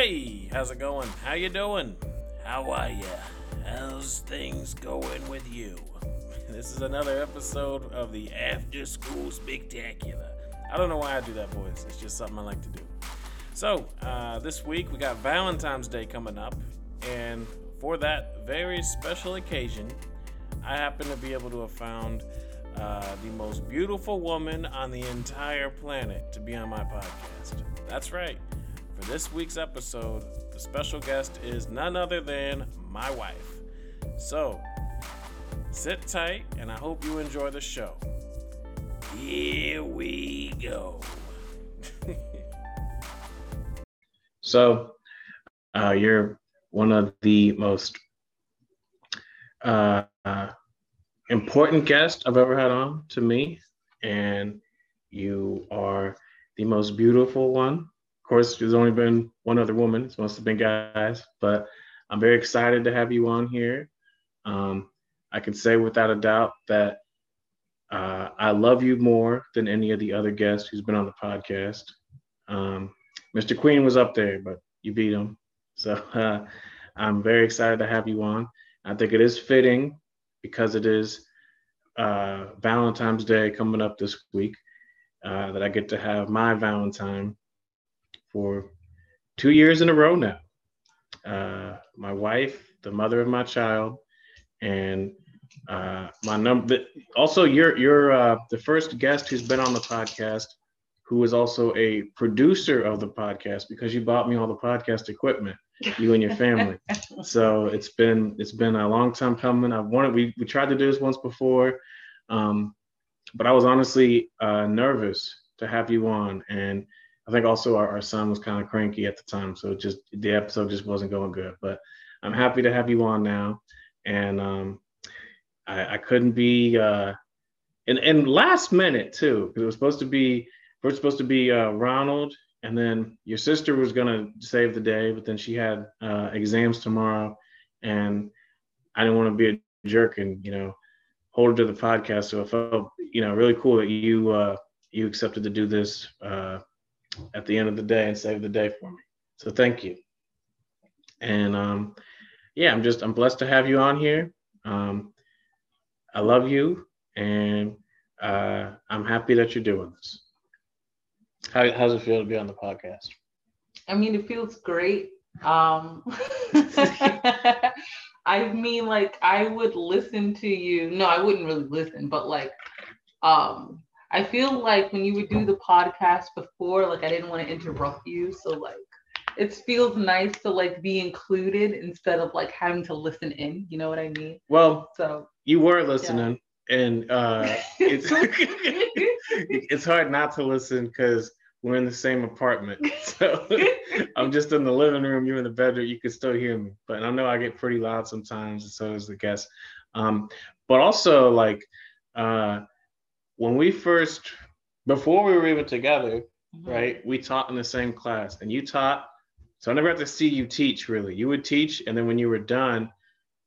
Hey, how's it going? How you doing? How are ya? How's things going with you? This is another episode of the After School Spectacular. I don't know why I do that voice. It's just something I like to do. So, uh, this week we got Valentine's Day coming up, and for that very special occasion, I happen to be able to have found uh, the most beautiful woman on the entire planet to be on my podcast. That's right. For this week's episode, the special guest is none other than my wife. So, sit tight, and I hope you enjoy the show. Here we go. so, uh, you're one of the most uh, important guests I've ever had on to me, and you are the most beautiful one. Course, there's only been one other woman. It must have been guys, but I'm very excited to have you on here. Um, I can say without a doubt that uh, I love you more than any of the other guests who's been on the podcast. Um, Mr. Queen was up there, but you beat him. So uh, I'm very excited to have you on. I think it is fitting because it is uh, Valentine's Day coming up this week uh, that I get to have my Valentine for two years in a row now. Uh, my wife, the mother of my child, and uh, my number. Also, you're you're uh, the first guest who's been on the podcast who is also a producer of the podcast because you bought me all the podcast equipment you and your family. so it's been it's been a long time coming. I wanted we we tried to do this once before, um, but I was honestly uh, nervous to have you on, and I think also our, our son was kind of cranky at the time, so just the episode just wasn't going good. But I'm happy to have you on now, and um, I, I couldn't be. Uh, and, and last minute too, because it was supposed to be we're supposed to be uh, Ronald and then your sister was gonna save the day, but then she had uh, exams tomorrow, and I didn't want to be a jerk and you know hold her to the podcast. So it felt you know really cool that you uh, you accepted to do this uh, at the end of the day and save the day for me. So thank you. And um, yeah, I'm just I'm blessed to have you on here. Um, I love you, and uh, I'm happy that you're doing this. How how's it feel to be on the podcast? I mean, it feels great. Um, I mean, like I would listen to you. No, I wouldn't really listen, but like, um, I feel like when you would do the podcast before, like I didn't want to interrupt you, so like it feels nice to like be included instead of like having to listen in. You know what I mean? Well, so you were listening, yeah. and uh, it's it's hard not to listen because we're in the same apartment. So I'm just in the living room, you're in the bedroom, you can still hear me. But I know I get pretty loud sometimes, and so does the guest. Um, but also like uh, when we first before we were even together, mm-hmm. right? We taught in the same class and you taught. So I never had to see you teach really. You would teach, and then when you were done,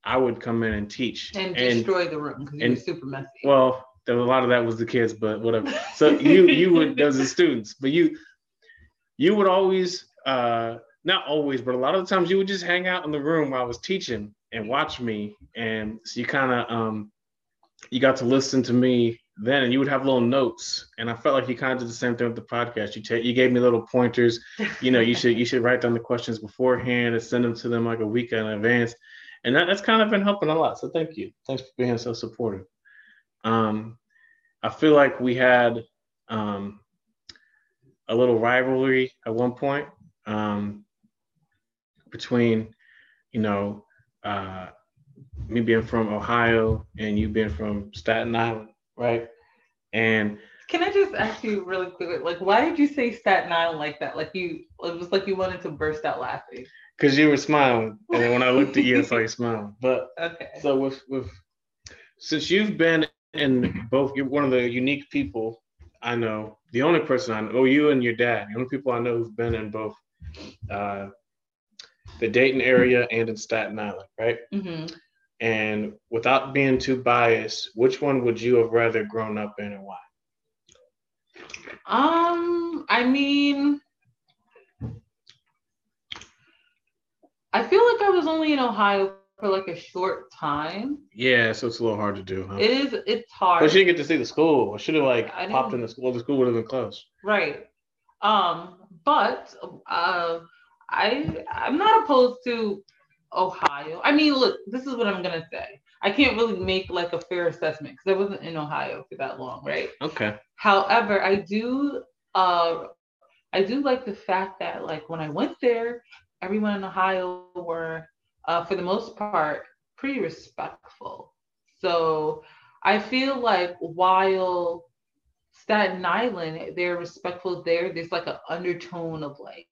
I would come in and teach and, and destroy the room because you were super messy. Well, there was a lot of that was the kids, but whatever. So you you would those are students, but you you would always uh not always, but a lot of the times you would just hang out in the room while I was teaching and watch me. And so you kind of um you got to listen to me then and you would have little notes. And I felt like you kind of did the same thing with the podcast. You take you gave me little pointers, you know, you should you should write down the questions beforehand and send them to them like a week in advance. And that, that's kind of been helping a lot. So thank you. Thanks for being so supportive. Um, I feel like we had um, a little rivalry at one point um, between, you know, uh, me being from Ohio and you being from Staten Island, right? And can I just ask you really quickly, like, why did you say Staten Island like that? Like you, it was like you wanted to burst out laughing. Because you were smiling, and when I looked at you, I saw you smiling. But okay. So with with since you've been in both you're one of the unique people I know. The only person I know, oh, you and your dad, the only people I know who've been in both uh, the Dayton area and in Staten Island, right? Mm-hmm. And without being too biased, which one would you have rather grown up in and why? Um, I mean, I feel like I was only in Ohio for like a short time. Yeah, so it's a little hard to do, huh? It is. It's hard. But she didn't get to see the school. I should have like I popped in the school. The school would have been closed. Right. Um, but uh, I I'm not opposed to Ohio. I mean, look, this is what I'm gonna say. I can't really make like a fair assessment because I wasn't in Ohio for that long, right? Okay. However, I do uh I do like the fact that like when I went there, everyone in Ohio were uh for the most part pretty respectful. So I feel like while Staten Island, they're respectful there, there's like an undertone of like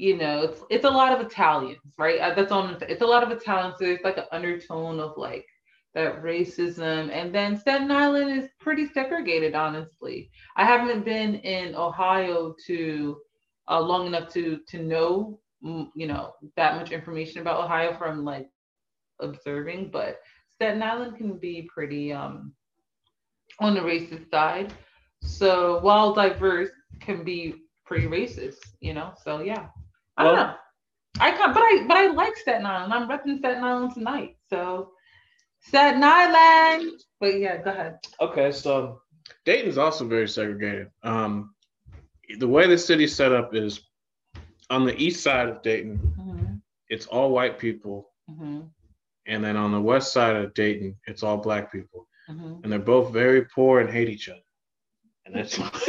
you know, it's it's a lot of Italians, right? Uh, That's on. It's a lot of Italians. So there's like an undertone of like that racism, and then Staten Island is pretty segregated, honestly. I haven't been in Ohio to uh, long enough to to know, mm, you know, that much information about Ohio from like observing, but Staten Island can be pretty um on the racist side. So while diverse can be pretty racist, you know. So yeah. I don't Well- know. I can't, but I but I like Staten Island. I'm repping Staten Island tonight. So Staten Island. But yeah, go ahead. Okay, so Dayton's also very segregated. Um, the way the city's set up is on the east side of Dayton, Mm-hmm. it's all white people, Mm-hmm. and then on the west side of Dayton, it's all black people, Mm-hmm. and they're both very poor and hate each other. And that's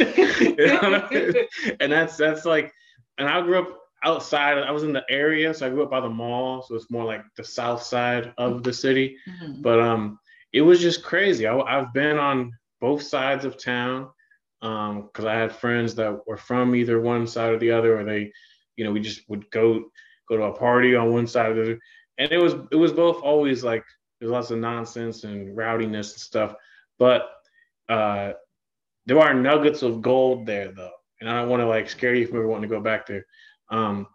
and that's that's like, and I grew up outside. I was in the area, so I grew up by the mall, so it's more like the south side of the city. Mm-hmm. but um it was just crazy I, i've been on both sides of town um because i had friends that were from either one side or the other or they you know we just would go go to a party on one side of the other and it was it was both always like there's lots of nonsense and rowdiness and stuff but uh there are nuggets of gold there though and i don't want to like scare you from ever wanting to go back there um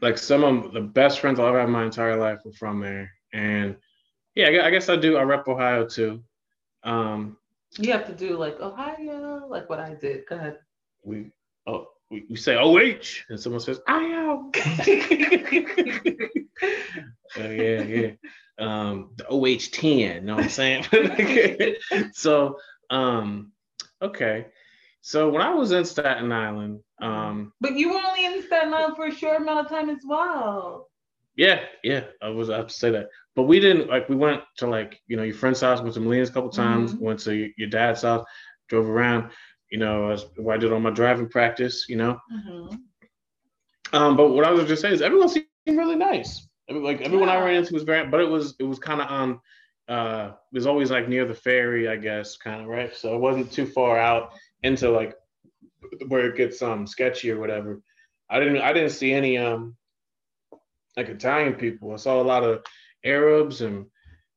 like some of the best friends i've ever had in my entire life were from there and yeah, I guess I do. I rep Ohio too. Um, You have to do like Ohio, like what I did. Go ahead. we oh we, we say OH, and someone says Ohio. oh yeah, yeah. Um, the OH ten. Know what I'm saying? so um, okay. So when I was in Staten Island, um, But you were only in Staten Island for a short amount of time as well. yeah, yeah, I was I have to say that. But we didn't like we went to like you know your friend's house, went to Melina's a couple times, Mhm. went to your dad's house, drove around. You know, as where I did all my driving practice. You know, Mm-hmm. um, but what I was just saying is everyone seemed really nice. Like everyone I ran into was very, but it was it was kind of on. Uh, it was always like near the ferry, I guess, kind of right. So it wasn't too far out into like where it gets um sketchy or whatever. I didn't I didn't see any um like Italian people. I saw a lot of Arabs and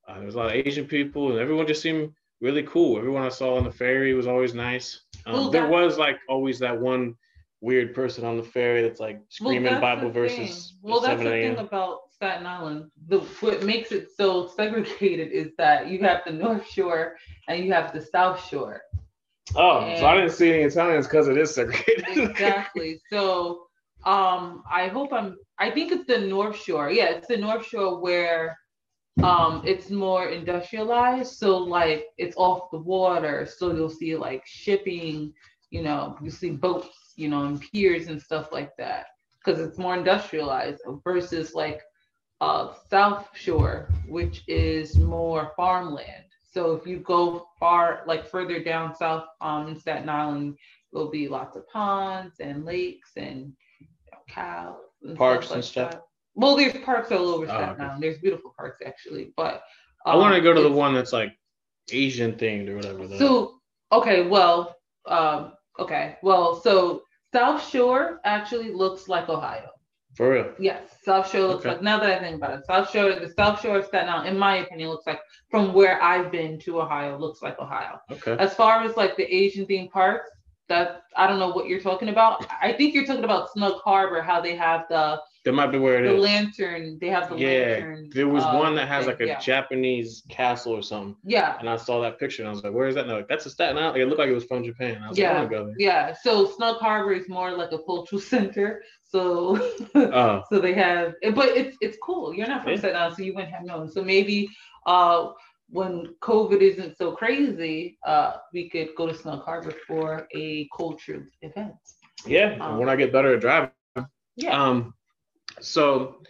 uh, there was a lot of Asian people, and everyone just seemed really cool. Everyone I saw on the ferry was always nice. Um, Well, there was like always that one weird person on the ferry that's like screaming that's Bible verses. Well, that's 7 the thing about Staten Island. The what makes it so segregated is that you have the North Shore and you have the South Shore. Oh, so I didn't see any Italians because it is segregated. Exactly. so, um, I hope I'm. I think it's the North Shore. Yeah, it's the North Shore where, um, it's more industrialized. So like it's off the water. So you'll see like shipping. You know, you see boats. You know, and piers and stuff like that because it's more industrialized versus like uh, South Shore, which is more farmland. So if you go far, like further down south um, in Staten Island, there'll be lots of ponds and lakes and you know, cows and Parks stuff and stuff? that. Well, there's parks all over Oh, Staten okay. Island. There's beautiful parks actually, but I want to um, go to the one that's like Asian themed or whatever. So okay, well, um, okay, well, so South Shore actually looks like Ohio. For real. Yes, South Shore looks Okay. like. Now that I think about it, South Shore, the South Shore of Staten Island, in my opinion, looks like from where I've been to Ohio, looks like Ohio. Okay. As far as like the Asian themed parks, that I don't know what you're talking about. I think you're talking about Snug Harbor, how they have the That might be where it the is. lantern. They have the yeah, lantern. there was uh, one that has thing, like a yeah. Japanese castle or something, yeah. and I saw that picture and I was like, "Where is that?" They're like, "That's a Staten Island." It looked like it was from Japan. I was like, "I Yeah. want to go there." Yeah, so Snug Harbor is more like a cultural center. So Oh, so they have but it's it's cool. You're not from Yeah. Staten Island, so you wouldn't have known. So maybe uh when COVID isn't so crazy, uh we could go to Snug Harbor for a cultural event. yeah. Um, when I get better at driving. Yeah. Um, so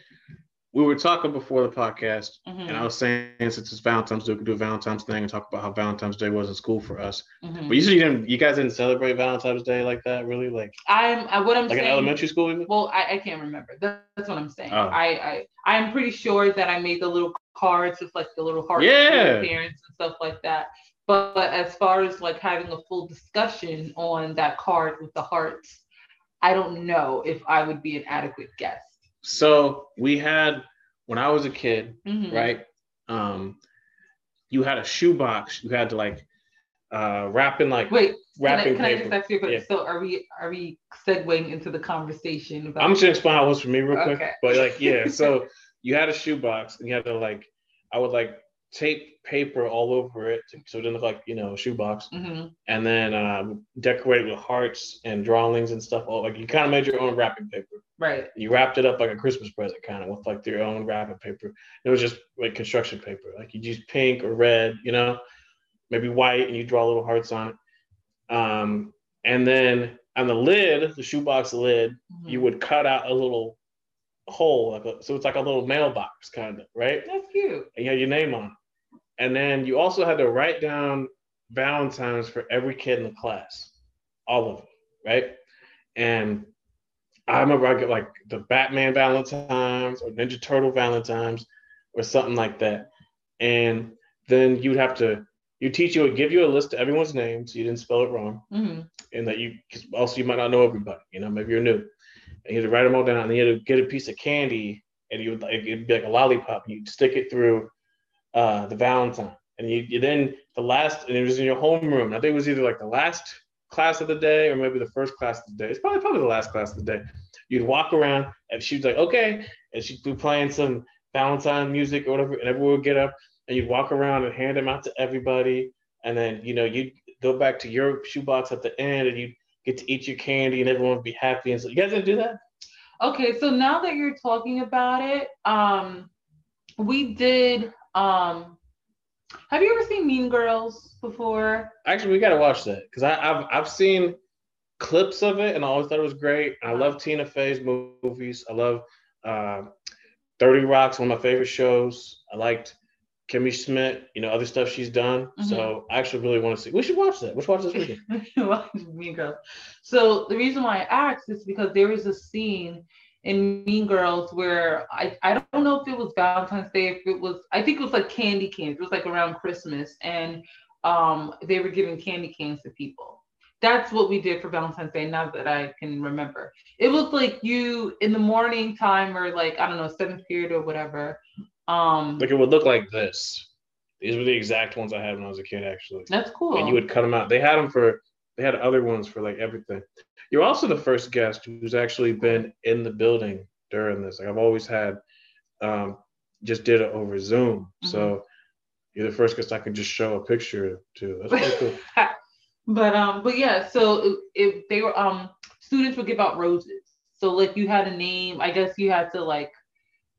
we were talking before the podcast, Mhm, and I was saying since it's Valentine's Day, we could do a Valentine's thing and talk about how Valentine's Day was in school for us. mhm. But you said you didn't, you guys didn't celebrate Valentine's Day like that, really, like I'm I, what I'm like in elementary school even. Well, I, I can't remember. That- That's what I'm saying. Oh. I, I I'm pretty sure that I made the little cards with like the little hearts Yeah. parents and stuff like that. But, but as far as like having a full discussion on that card with the hearts, I don't know if I would be an adequate guest. So we had when I was a kid, Mhm. right? Um, you had a shoebox. You had to like uh wrap in like Wait, can I, wrapping can I just paper. ask you a question? Yeah. So are we are we segueing into the conversation about I'm just gonna explain how it was for me real quick. Okay. But like, yeah, so you had a shoebox and you had to like, I would like tape paper all over it to, so it didn't look like you know a shoebox, Mhm. and then um, decorate it with hearts and drawings and stuff. All like you kind of made your own wrapping paper. Right. You wrapped it up like a Christmas present, kind of with like your own wrapping paper. It was just like construction paper. Like you use pink or red, you know, maybe white, and you draw little hearts on it. Um, and then on the lid, the shoebox lid, Mhm. you would cut out a little hole, like a, so it's like a little mailbox kind of, right? That's cute. And you had your name on it. And then you also had to write down Valentines for every kid in the class, all of them, right? And I remember I get like the Batman Valentines or Ninja Turtle Valentines or something like that. And then you'd have to, your teacher would give you a list of everyone's names, so you didn't spell it wrong hmm and that you also you might not know everybody, you know, maybe you're new. And you had to write them all down, and you had to get a piece of candy, and you would like it'd be like a lollipop, and you'd stick it through uh, the Valentine, and you, you then the last, and it was in your homeroom. I think it was either like the last class of the day or maybe the first class of the day. It's probably probably the last class of the day. You'd walk around, and she'd be like, okay, and she'd be playing some Valentine music or whatever, and everyone would get up, and you'd walk around and hand them out to everybody, and then you know you'd go back to your shoebox at the end, and you get to eat your candy, and everyone would be happy. And so you guys didn't do that? Okay, so now that you're talking about it, um, we did. Um, have you ever seen Mean Girls before? Actually, we gotta watch that because I've I've seen clips of it, and I always thought it was great. I love Tina Fey's movies. I love uh, Thirty Rock's one of my favorite shows. I liked Kimmy Schmidt, you know, other stuff she's done. So I actually really want to see. We should watch that. We should watch this weekend. mean Girls. So the reason why I asked is because there is a scene in Mean Girls where I, I don't know if it was Valentine's Day, if it was I think it was like candy canes. It was like around Christmas, and um they were giving candy canes to people. That's what we did for Valentine's Day. Now that I can remember, it was like you in the morning time or like I don't know seventh period or whatever. Um, Like it would look like this. These were the exact ones I had when I was a kid, actually. that's cool. and you would cut them out. They had them for, they had other ones for like everything. You're also the first guest who's actually been in the building during this. Like I've always had, um, just did it over Zoom. So you're the first guest I could just show a picture to. That's pretty cool. but um but yeah so if they were um students would give out roses so like you had a name i guess you had to like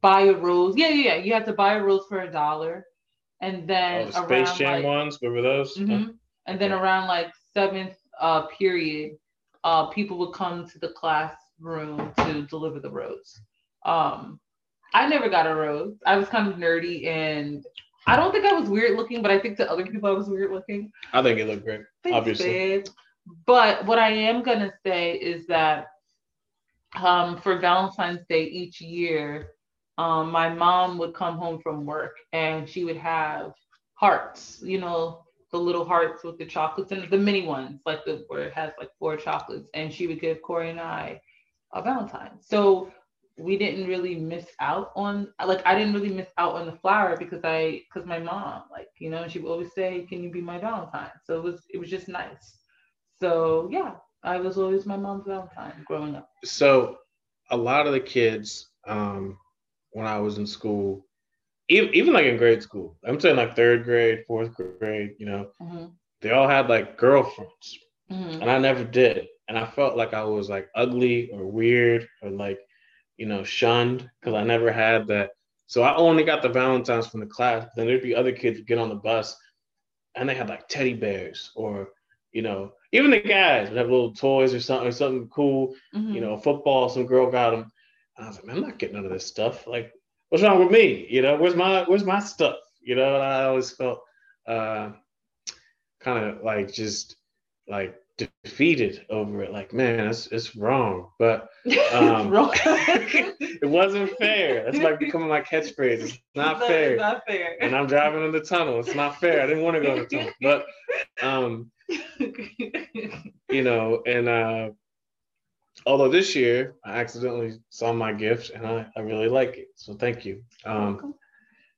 buy a rose yeah yeah yeah you had to buy a rose for a dollar and Oh, then the Space around Jam like, ones, remember those? Mhm. and then around like seventh uh period uh people would come to the classroom to deliver the rose um i never got a rose i was kind of nerdy and i don't think i was weird looking but i think to other people i was weird looking I think it looked great. Thanks, Obviously. babe. But what I am gonna say is that um, for Valentine's Day each year, um, my mom would come home from work and she would have hearts, you know, the little hearts with the chocolates and the mini ones, like the where it has like four chocolates, and she would give Corey and I a Valentine. So we didn't really miss out on like I didn't really miss out on the flower because I because my mom like you know she would always say can you be my Valentine so it was it was just nice so yeah I was always my mom's Valentine growing up. So a lot of the kids, um, when I was in school, even, even like in grade school, I'm saying like third grade, fourth grade, you know, Mm-hmm. they all had like girlfriends. Mm-hmm. and I never did. And I felt like I was like ugly or weird or like, you know, shunned because I never had that. So I only got the Valentines from the class. Then there'd be other kids get on the bus and they had like teddy bears or, you know, even the guys would have little toys or something, something cool, Mm-hmm. you know, football, some girl got them. And I was like, man, I'm not getting none of this stuff. Like, what's wrong with me? You know, where's my where's my stuff? You know, and I always felt uh kind of like just like defeated over it. Like, man, it's it's wrong. But um, Wrong. it wasn't fair. That's like becoming my catchphrase. It's not fair. Not fair. And I'm driving in the tunnel. It's not fair. I didn't want to go in the tunnel. But um, you know, and uh although this year I accidentally saw my gift and I, I really like it. So thank you. Um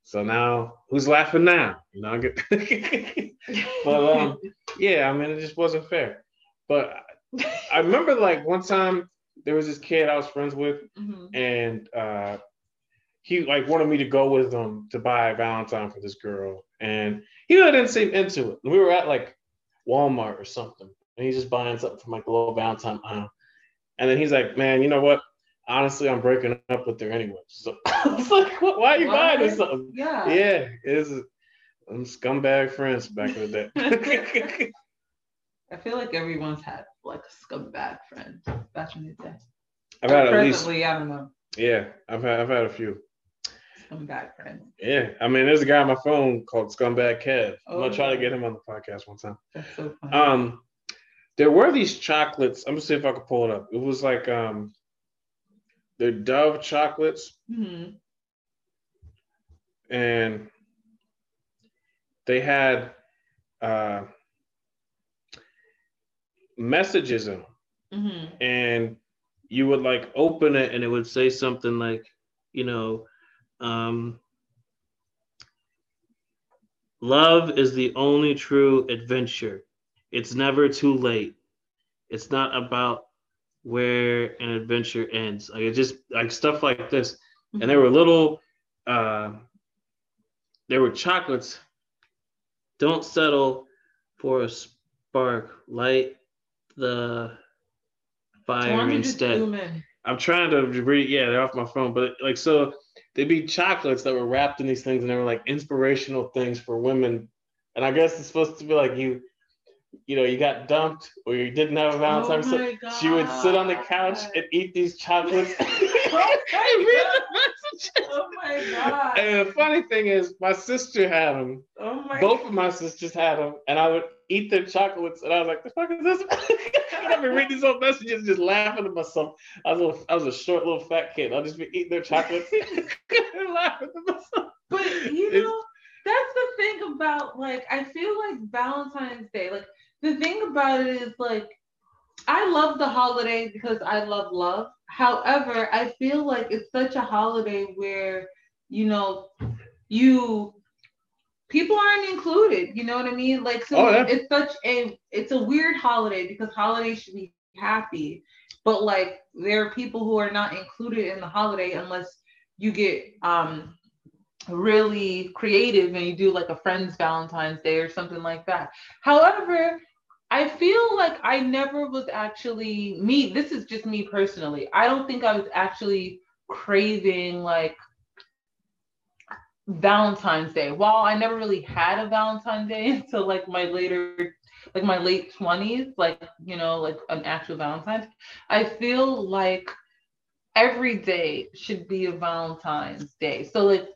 so now who's laughing now? You know, I get but um yeah, I mean it just wasn't fair. But I remember like one time there was this kid I was friends with Mhm. and uh he like wanted me to go with him to buy a Valentine for this girl, and he really didn't seem into it. We were at like Walmart or something, and he's just buying something from like the little Valentine aisle, and then he's like, "Man, you know what? Honestly, I'm breaking up with her anyway." So I was like, what, "Why are you buying this something?" Yeah. Yeah, it's some scumbag friends back in the day. I feel like everyone's had like a scumbag friend back in the day. I've had at least, I don't know. yeah, I've had, I've had a few. Scumbag friend. Yeah, I mean, there's a guy on my phone called Scumbag Kev. I'm Oh, gonna try to get him on the podcast one time. That's so funny. Um, there were these chocolates. I'm gonna see if I can pull it up. It was like um, they're Dove chocolates, Mhm. and they had uh, messages in them, Mhm. and you would like open it, and it would say something like, you know, um, love is the only true adventure. It's never too late. It's not about where an adventure ends. Like it just like stuff like this. And there were little uh there were chocolates. Don't settle for a spark. Light the fire don't you just instead. I'm trying to read. Yeah, they're off my phone, but like so, they'd be chocolates that were wrapped in these things, and they were like inspirational things for women. And I guess it's supposed to be like you, you know, you got dumped or you didn't have a oh Valentine's. oh so she would sit on the couch and eat these chocolates. oh and read the messages. Oh my god. And the funny thing is, my sister had them. oh my Both of my sisters had them, and I would eat their chocolates, and I was like, "The fuck is this?" I'd be reading these old messages, just laughing to myself. I was a little, I was a short little fat kid. I'd just be eating their chocolates and laughing to myself. But you It's- know, that's the thing about like I feel like Valentine's Day. Like the thing about it is like I love the holiday because I love love. However, I feel like it's such a holiday where you know you people aren't included. You know what I mean? Like so Oh, yeah. it's such a it's a weird holiday because holidays should be happy, but like there are people who are not included in the holiday unless you get um really creative and you do like a friend's Valentine's Day or something like that. However, I feel like I never was actually me. This is just me personally. I don't think I was actually craving like Valentine's Day. While I never really had a Valentine's Day until like my later, like my late 20s, like, you know, like an actual Valentine's, I feel like every day should be a Valentine's Day. So, like,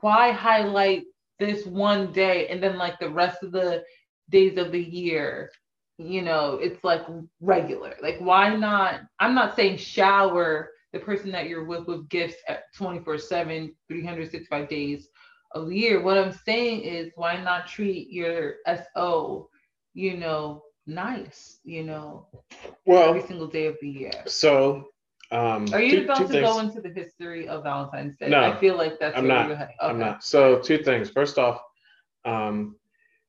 why highlight this one day and then like the rest of the days of the year? You know, it's like regular. Like, why not? I'm not saying shower the person that you're with with gifts at 24 7, 365 days of the year. What I'm saying is, why not treat your SO, you know, nice, you know, Well, every single day of the year? so um, Are you two- about two to things. go into the history of Valentine's Day? No, I feel like that's I'm where not. you're heading. I'm not. So two things. First off, um,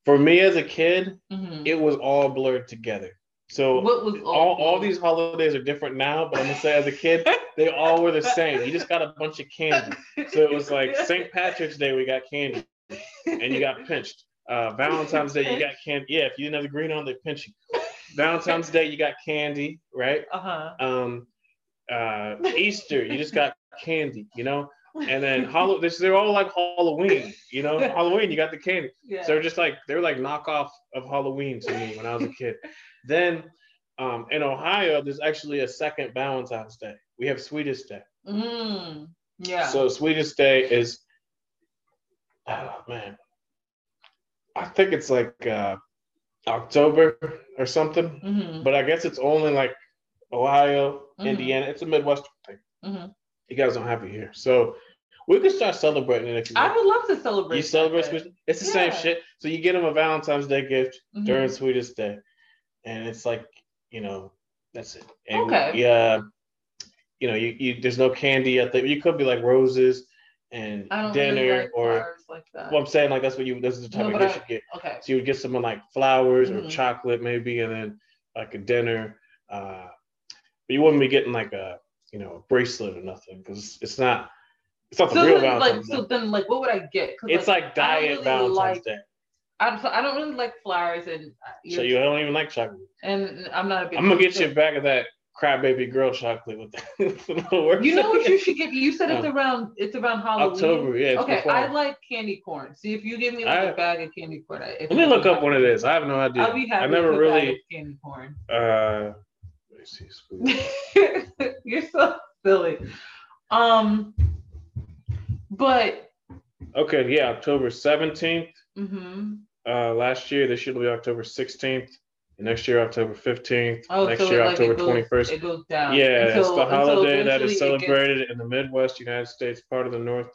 for me as a kid, Mhm. it was all blurred together. So What was all, all these holidays are different now, but I'm gonna say as a kid, they all were the same. You just got a bunch of candy. So it was like St. Patrick's Day, we got candy, and you got pinched. Uh, Valentine's Day, you got candy. Yeah, if you didn't have the green on, they pinch you. Valentine's Day, you got candy, right? Uh huh. Um, uh, Easter, you just got candy, you know. And then Halloween, they're all like Halloween, you know. Halloween, you got the candy. Yeah. So they're just like they're like knockoff of Halloween to me when I was a kid. then um, in Ohio, there's actually a second Valentine's Day. We have Sweetest Day. Mm, yeah. So Sweetest Day is oh man. I think it's like uh October or something. hmm But I guess it's only like Ohio, Mhm. Indiana. It's a Midwestern thing. hmm You guys don't have it here. So we could start celebrating it if you I would love to celebrate. You celebrate. Sweetest It's the same shit. So you get them a Valentine's Day gift Mhm. during Sweetest Day. And it's like, you know, that's it. And Okay. Yeah. You know, you, you there's no candy at the you could be like roses and dinner really like or flowers like that. well I'm saying like that's what you this is the type No, of gift I- you get. okay. So you would get someone like flowers or Mhm. chocolate maybe and then like a dinner. Uh but you wouldn't be getting like a you know a bracelet or nothing because it's not it's not the So real then, like, Valentine's so then, like, what would I get? It's like don't diet really Valentine's like- Day. I, so I don't really like flowers, and uh, So you don't even like chocolate. and I'm not a big. I'm gonna get you a bag of that crybaby girl chocolate with the, with the little words. You know what you should get? You said it's Oh. around. It's around Halloween. October, yeah. Okay, before. I like candy corn. See if you give me like I- a bag of candy corn. I- Let me look up what it is. I have no idea. I'll be happy. I never with a bag really. candy corn. Uh, let see. Sweet. You're so silly. Um, but Okay, yeah, October 17th. mm-hmm. Uh, last year, this year will be October 16th. And next year, October 15th. oh, next so year, like, October it goes, 21st. It goes down. Yeah, it's the holiday that is it gets- celebrated in the Midwest United States, part of the North.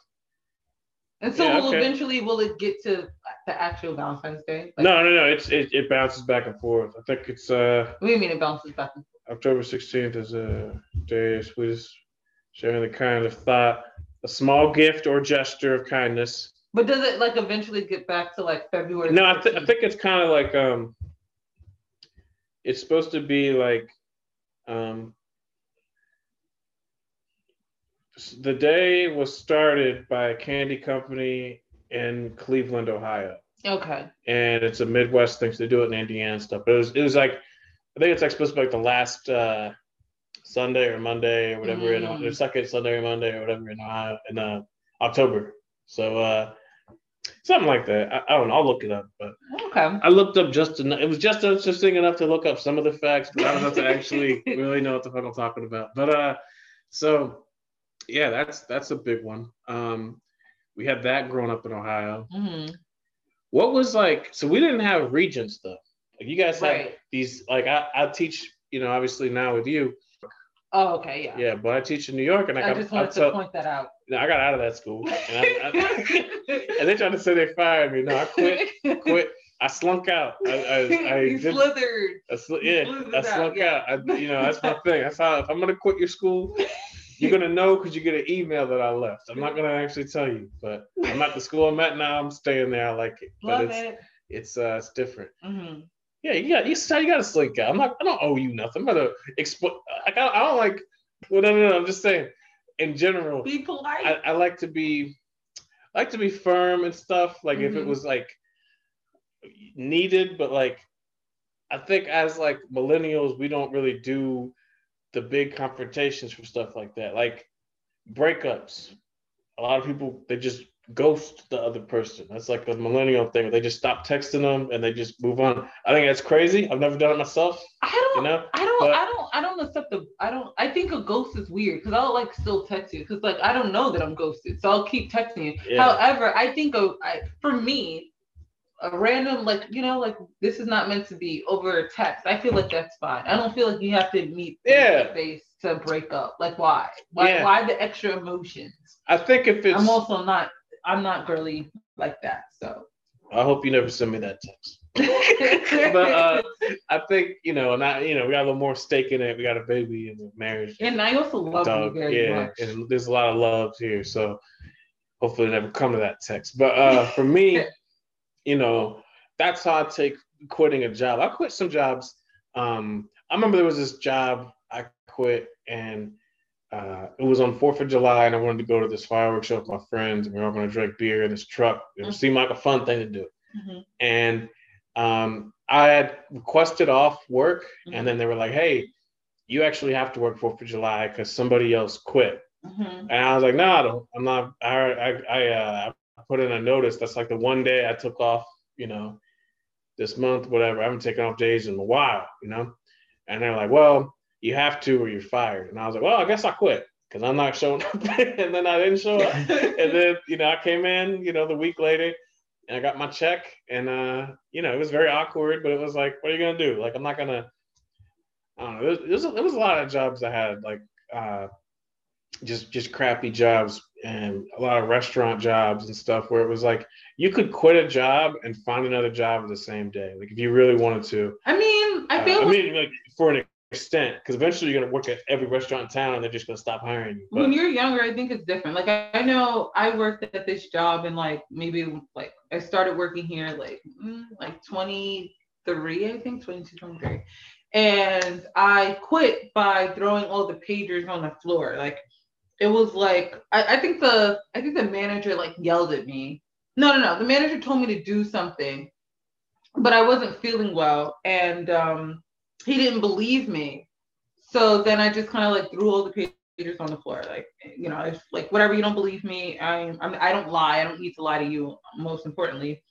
And so Yeah, will okay. eventually will it get to the actual Valentine's Day? Like, No, no, no. It's it, it bounces back and forth. I think it's uh What do you mean it bounces back and forth? October 16th is a day of sweetest sharing the kind of thought, a small gift or gesture of kindness. But does it like eventually get back to like February? No, I, th- I think it's kind of like um, it's supposed to be like um, the day was started by a candy company in Cleveland, Ohio, Okay. and it's a Midwest thing. So they do it in Indiana and stuff. But it was it was like I think it's like supposed to be like the last uh, Sunday or Monday or whatever in Mm. the second Sunday or Monday or whatever in Ohio in uh, October. So uh, something like that. I, I don't know. I'll look it up, but. Okay. I looked up just enough. It was just interesting enough to look up some of the facts, but I don't know to actually really know what the fuck I'm talking about. But uh, so yeah, that's that's a big one. Um, we had that growing up in Ohio. hmm What was like? So we didn't have region stuff. Like you guys had Right. these. Like I, I teach, you know, obviously now with you. Oh, okay. Yeah. Yeah, but I teach in New York, and I I got just wanted to point that out. I got out of that school, and, I, and they tried to say they fired me. No, I quit. Quit. I slunk out. I, I, I you did, slithered. I sl- yeah, Smoothed I it out, slunk yeah. out. I, you know, that's my thing. That's how if I'm gonna quit your school, you're gonna know because you get an email that I left. I'm not gonna actually tell you, but I'm at the school I'm at now. I'm staying there. I like it, but Love it's it. it's uh it's different. hmm Yeah, you got you, got to slink out. I'm not. I don't owe you nothing. I'm gonna explain. I, I don't like. Well, no, no, no. I'm just saying. In general, Be polite. I, I like to be I like to be firm and stuff. Like if it Mhm. was like needed, but like I think as like millennials, we don't really do the big confrontations for stuff like that. Like breakups. A lot of people they just ghost the other person. That's like a millennial thing. They just stop texting them and they just move on. I think that's crazy. I've never done it myself. I don't. You know? I don't. But- I don't. I don't accept the. I don't. I think a ghost is weird because I'll like still text you because like I don't know that I'm ghosted, so I'll keep texting you. Yeah. However, I think a, I, for me, a random like you know like this is not meant to be over text. I feel like that's fine. I don't feel like you have to meet face Yeah. to face to break up. Like why? Why? Yeah. Why the extra emotions? I think if it's I'm also not. I'm not girly like that. So. I hope you never send me that text. but uh, I think you know, and I you know, we got a little more stake in it. We got a baby and a marriage, and I also love dog. you very Yeah, much. and there's a lot of love here. So hopefully, never come to that text. But uh, for me, you know, that's how I take quitting a job. I quit some jobs um, I remember there was this job I quit and uh, it was on Fourth of July, and I wanted to go to this fireworks show with my friends, and we were all going to drink beer in this truck. It mm-hmm. seemed like a fun thing to do. Mm-hmm. And um, I had requested off work, mm-hmm. and then they were like, "Hey, you actually have to work Fourth of July because somebody else quit." Mm-hmm. And I was like, "No, nah, I'm not. I I I, uh, put in a notice. That's like the one day I took off. You know, this month, whatever. I haven't taken off days in a while. You know." And they're like, "Well." You have to or you're fired. And I was like, well, I guess I quit because I'm not showing up. and then I didn't show up. and then, you know, I came in, you know, the week later and I got my check. And, uh, you know, it was very awkward, but it was like, what are you going to do? Like, I'm not going to, I don't know. It was, it was, it was a lot of jobs I had, like, uh, just just crappy jobs and a lot of restaurant jobs and stuff where it was like you could quit a job and find another job the same day like if you really wanted to i mean i feel uh, i mean like for an extent because eventually you're going to work at every restaurant in town and they're just going to stop hiring you. But, when you're younger, I think it's different. Like I, I, know I worked at this job and like maybe like I started working here like mm, like 23, I think 22, 23. And I quit by throwing all the pagers on the floor. Like it was like I, I think the I think the manager like yelled at me. No, no, no. The manager told me to do something, but I wasn't feeling well. And um he didn't believe me. So then I just kind of like threw all the papers on the floor. Like, you know, if like whatever you don't believe me, I I'm, I don't lie. I don't need to lie to you. Most importantly.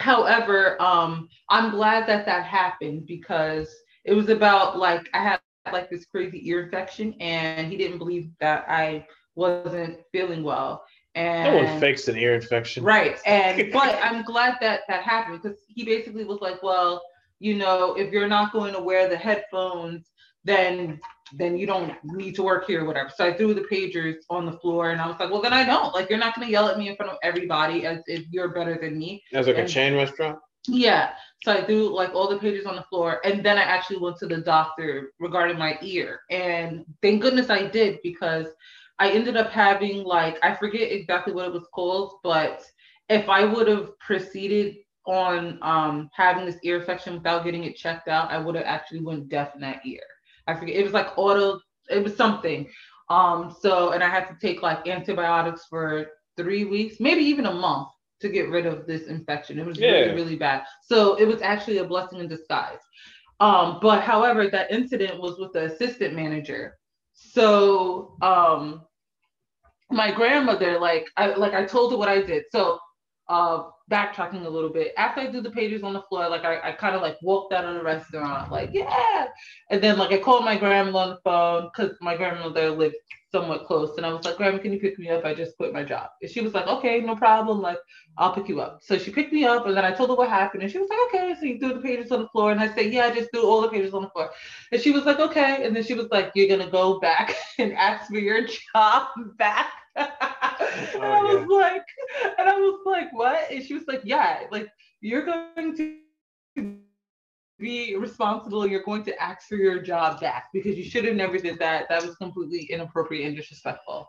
However, um, I'm glad that that happened because it was about like I had like this crazy ear infection, and he didn't believe that I wasn't feeling well. And no one fakes an ear infection. Right. And but I'm glad that that happened because he basically was like, well, you know, if you're not going to wear the headphones, then then you don't need to work here or whatever. So I threw the pagers on the floor and I was like, well, then I don't. Like, you're not going to yell at me in front of everybody as if you're better than me. As like and, a chain restaurant? Yeah. So I threw like all the pages on the floor. And then I actually went to the doctor regarding my ear. And thank goodness I did because I ended up having like, I forget exactly what it was called, but if I would have proceeded on um, having this ear infection without getting it checked out, I would have actually went deaf in that ear. I forget it was like auto, it was something. Um, so and I had to take like antibiotics for three weeks, maybe even a month to get rid of this infection. It was yeah. really, really bad. So it was actually a blessing in disguise. Um, but however, that incident was with the assistant manager. So um my grandmother, like I like I told her what I did. So uh backtracking a little bit. After I do the pages on the floor, like I, I kind of like walked out of the restaurant, like, yeah. And then like I called my grandma on the phone because my grandmother lived somewhat close. And I was like, Grandma, can you pick me up? I just quit my job. And she was like, okay, no problem. Like, I'll pick you up. So she picked me up and then I told her what happened. And she was like, okay. So you threw the pages on the floor. And I said, yeah, I just threw all the pages on the floor. And she was like, okay. And then she was like, you're going to go back and ask for your job back. and oh, I was yeah. like, and I was like, what? And she was like, yeah, like you're going to be responsible. You're going to ask for your job back because you should have never did that. That was completely inappropriate and disrespectful.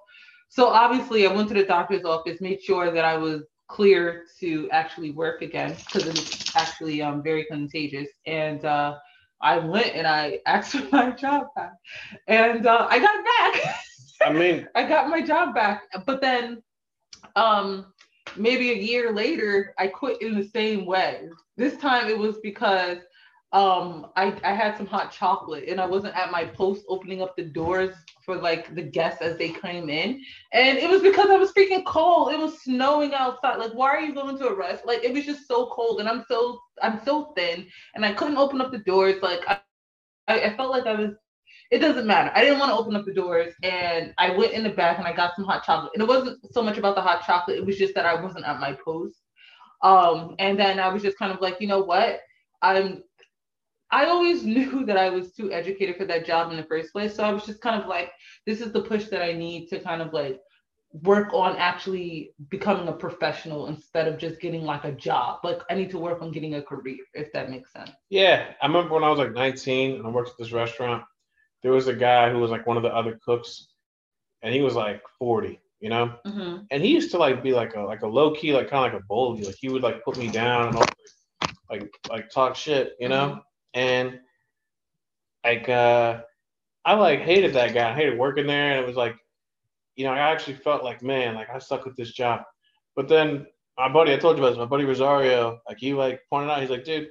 So obviously, I went to the doctor's office, made sure that I was clear to actually work again because it was actually um, very contagious. And uh, I went and I asked for my job back, and uh, I got it back. I mean, I got my job back, but then um maybe a year later, I quit in the same way. This time it was because um I, I had some hot chocolate and I wasn't at my post opening up the doors for like the guests as they came in. And it was because I was freaking cold. It was snowing outside. Like, why are you going to a rest? Like it was just so cold and I'm so I'm so thin and I couldn't open up the doors. Like I I, felt like I was it doesn't matter. I didn't want to open up the doors and I went in the back and I got some hot chocolate. And it wasn't so much about the hot chocolate, it was just that I wasn't at my post. Um, and then I was just kind of like, you know what? I'm I always knew that I was too educated for that job in the first place. So I was just kind of like, this is the push that I need to kind of like work on actually becoming a professional instead of just getting like a job. Like I need to work on getting a career, if that makes sense. Yeah. I remember when I was like 19 and I worked at this restaurant there was a guy who was like one of the other cooks, and he was like 40, you know, mm-hmm. and he used to like be like a like a low key like kind of like a bully. Like he would like put me down and all, like like talk shit, you know, mm-hmm. And like uh I like hated that guy. I hated working there, and it was like, you know, I actually felt like, man, like I suck with this job. But then my buddy, I told you about this, my buddy Rosario, like he like pointed out, he's like, dude,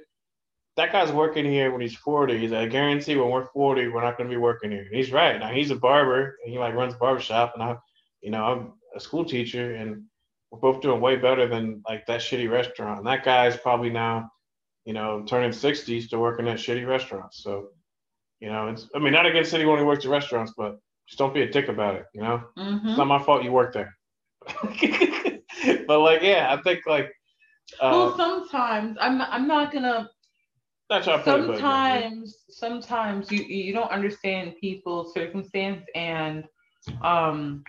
that guy's working here when he's 40. He's like, I guarantee when we're 40, we're not gonna be working here. And he's right. Now he's a barber and he like runs a barbershop, and I, you know, I'm a school teacher, and we're both doing way better than like that shitty restaurant. And that guy's probably now, you know, turning 60, to working at shitty restaurants. So you know, it's I mean not against anyone who works at restaurants, but just don't be a dick about it. You know, mm-hmm. it's not my fault you work there. but like, yeah, I think like. Uh, well, sometimes I'm not, I'm not gonna. That's how sometimes sometimes you you don't understand people's circumstance and um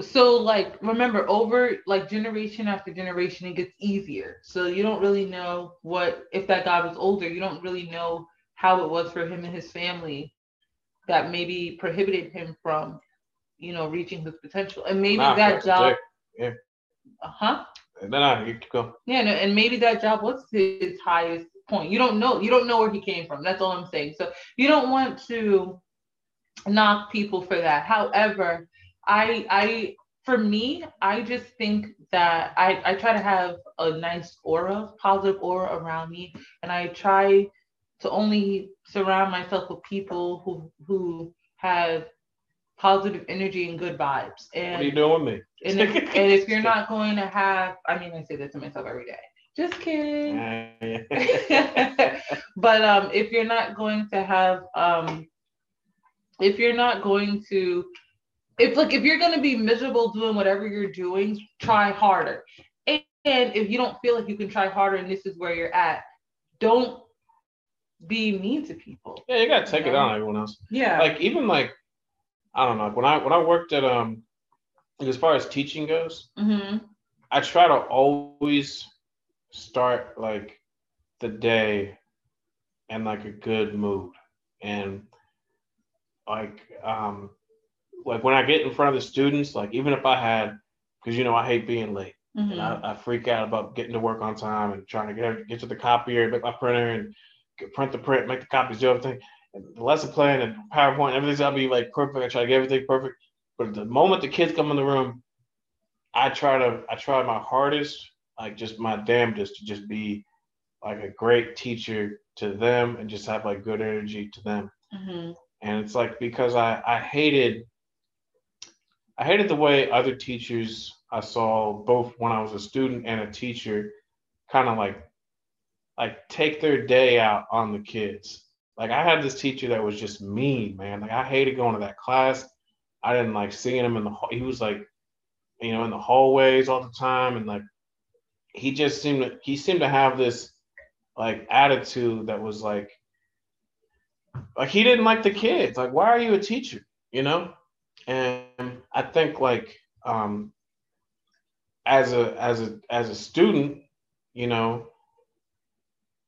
so like remember over like generation after generation it gets easier so you don't really know what if that guy was older you don't really know how it was for him and his family that maybe prohibited him from you know reaching his potential and maybe nah, that job yeah uh-huh no, no, you go. Yeah, no, and maybe that job was his highest point. You don't know. You don't know where he came from. That's all I'm saying. So you don't want to knock people for that. However, I I for me, I just think that I, I try to have a nice aura, positive aura around me, and I try to only surround myself with people who who have positive energy and good vibes. And what are you doing with me? and, if, and if you're not going to have, I mean, I say that to myself every day. Just kidding. but um, if you're not going to have um, if you're not going to if like if you're gonna be miserable doing whatever you're doing, try harder. And, and if you don't feel like you can try harder and this is where you're at, don't be mean to people. Yeah, you gotta take you know? it on everyone else. Yeah. Like even like I don't know, when I when I worked at um as far as teaching goes, mm-hmm. I try to always start like the day in like a good mood. And like um like when I get in front of the students, like even if I had, because you know I hate being late, mm-hmm. and I, I, freak out about getting to work on time and trying to get get to the copier, make my printer, and print the print, make the copies, do everything. And the lesson plan and PowerPoint, everything's gotta be like perfect. I try to get everything perfect. But the moment the kids come in the room, I try to I try my hardest, like just my damnedest to just be like a great teacher to them and just have like good energy to them. Mm-hmm. And it's like because I I hated I hated the way other teachers I saw both when I was a student and a teacher kind of like like take their day out on the kids. Like I had this teacher that was just mean, man. Like I hated going to that class. I didn't like seeing him in the he was like you know in the hallways all the time and like he just seemed to he seemed to have this like attitude that was like like he didn't like the kids. Like why are you a teacher? You know? And I think like um, as a as a as a student, you know,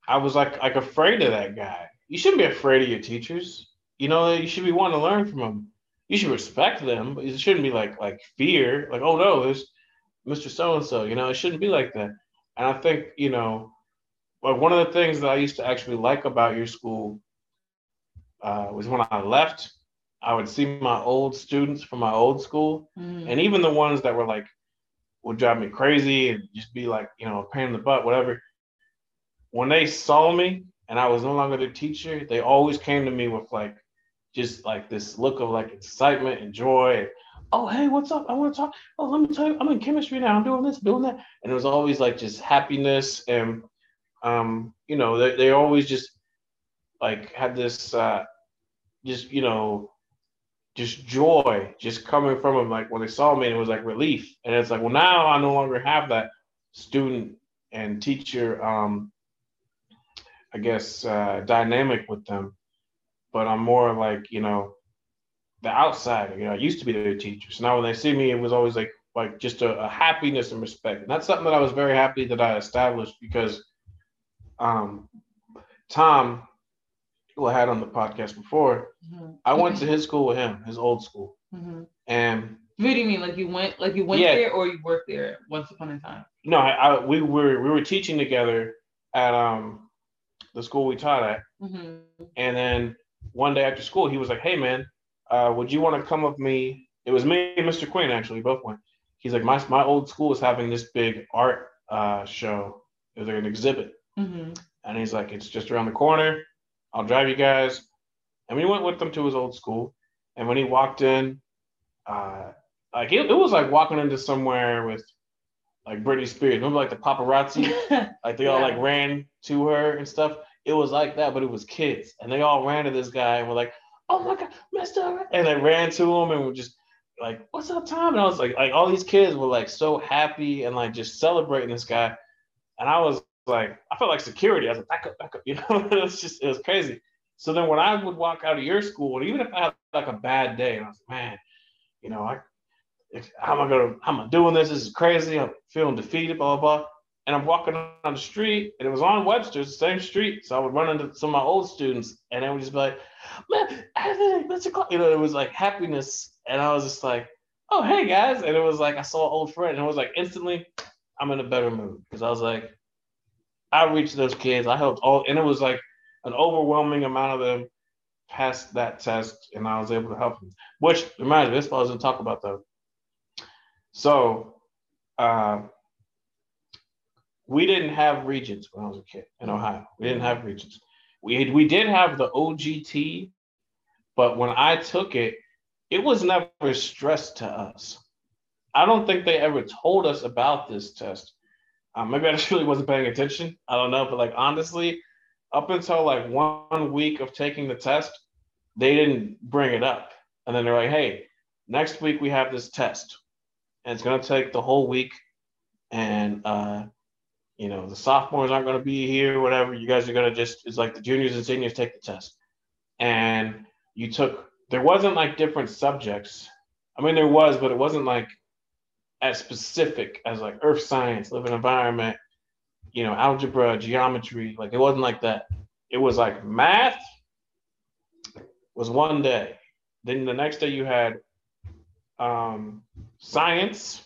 I was like like afraid of that guy. You shouldn't be afraid of your teachers. You know, you should be wanting to learn from them. You should respect them, but it shouldn't be like like fear. Like, oh no, there's Mr. So and so. You know, it shouldn't be like that. And I think you know, like one of the things that I used to actually like about your school uh, was when I left I would see my old students from my old school, mm. and even the ones that were like would drive me crazy and just be like, you know, a pain in the butt, whatever. When they saw me and I was no longer their teacher, they always came to me with like just like this look of like excitement and joy. And, oh, hey, what's up? I want to talk. Oh, let me tell you, I'm in chemistry now. I'm doing this, doing that. And it was always like just happiness. And, um, you know, they, they always just like had this, uh, just, you know, just joy just coming from them. Like when they saw me, it was like relief. And it's like, well, now I no longer have that student and teacher, um, I guess, uh, dynamic with them. But I'm more like, you know, the outsider. You know, I used to be their teacher. So now when they see me, it was always like, like just a, a happiness and respect. And that's something that I was very happy that I established because um, Tom, who I had on the podcast before, mm-hmm. I went to his school with him, his old school. Mm-hmm. And what do you mean? Like you went, like you went yeah. there, or you worked there once upon a time? No, I, I, we were we were teaching together at um the school we taught at. Mhm. And then one day after school, he was like, "Hey man, uh, would you want to come with me?" It was me and Mr. Quinn actually, both went. He's like, "My my old school is having this big art uh, show. It was like an exhibit." Mhm. And he's like, "It's just around the corner. I'll drive you guys." And we went with him to his old school. And when he walked in, uh, like it, it was like walking into somewhere with like Britney Spears. Remember like the paparazzi? Like they all like ran to her and stuff. It was like that, but it was kids, and they all ran to this guy and were like, "Oh my god, Mister!" And they ran to him and were just like, "What's up, Tom?" And I was like, like all these kids were like so happy and like just celebrating this guy, and I was like, I felt like security. I was like, "Back up, back up," you know. it was just it was crazy. So then when I would walk out of your school, and even if I had like a bad day, and I was like, man, you know, I how am I gonna how am I doing this? This is crazy. I'm feeling defeated, blah blah blah. And I'm walking on the street, and it was on Webster's, the same street. So I would run into some of my old students, and they would just be like, "Man, Mr. Clark," you know, it was like happiness, and I was just like, "Oh, hey guys," and it was like I saw an old friend, and it was like instantly, I'm in a better mood because I was like, I reached those kids, I helped all, and it was like an overwhelming amount of them passed that test, and I was able to help them. Which reminds me, this was gonna talk about though. So, uh, we didn't have regents when I was a kid in Ohio. We didn't have regents. We we did have the OGT, but when I took it, it was never stressed to us. I don't think they ever told us about this test. Um, maybe I just really wasn't paying attention. I don't know, but like honestly, up until like one week of taking the test, they didn't bring it up. And then they're like, "Hey, next week we have this test, and it's gonna take the whole week, and uh, you know the sophomores aren't gonna be here, whatever. You guys are gonna just it's like the juniors and seniors take the test, and you took there wasn't like different subjects. I mean, there was, but it wasn't like as specific as like earth science, living environment, you know, algebra, geometry. Like it wasn't like that. It was like math was one day. Then the next day you had um, science,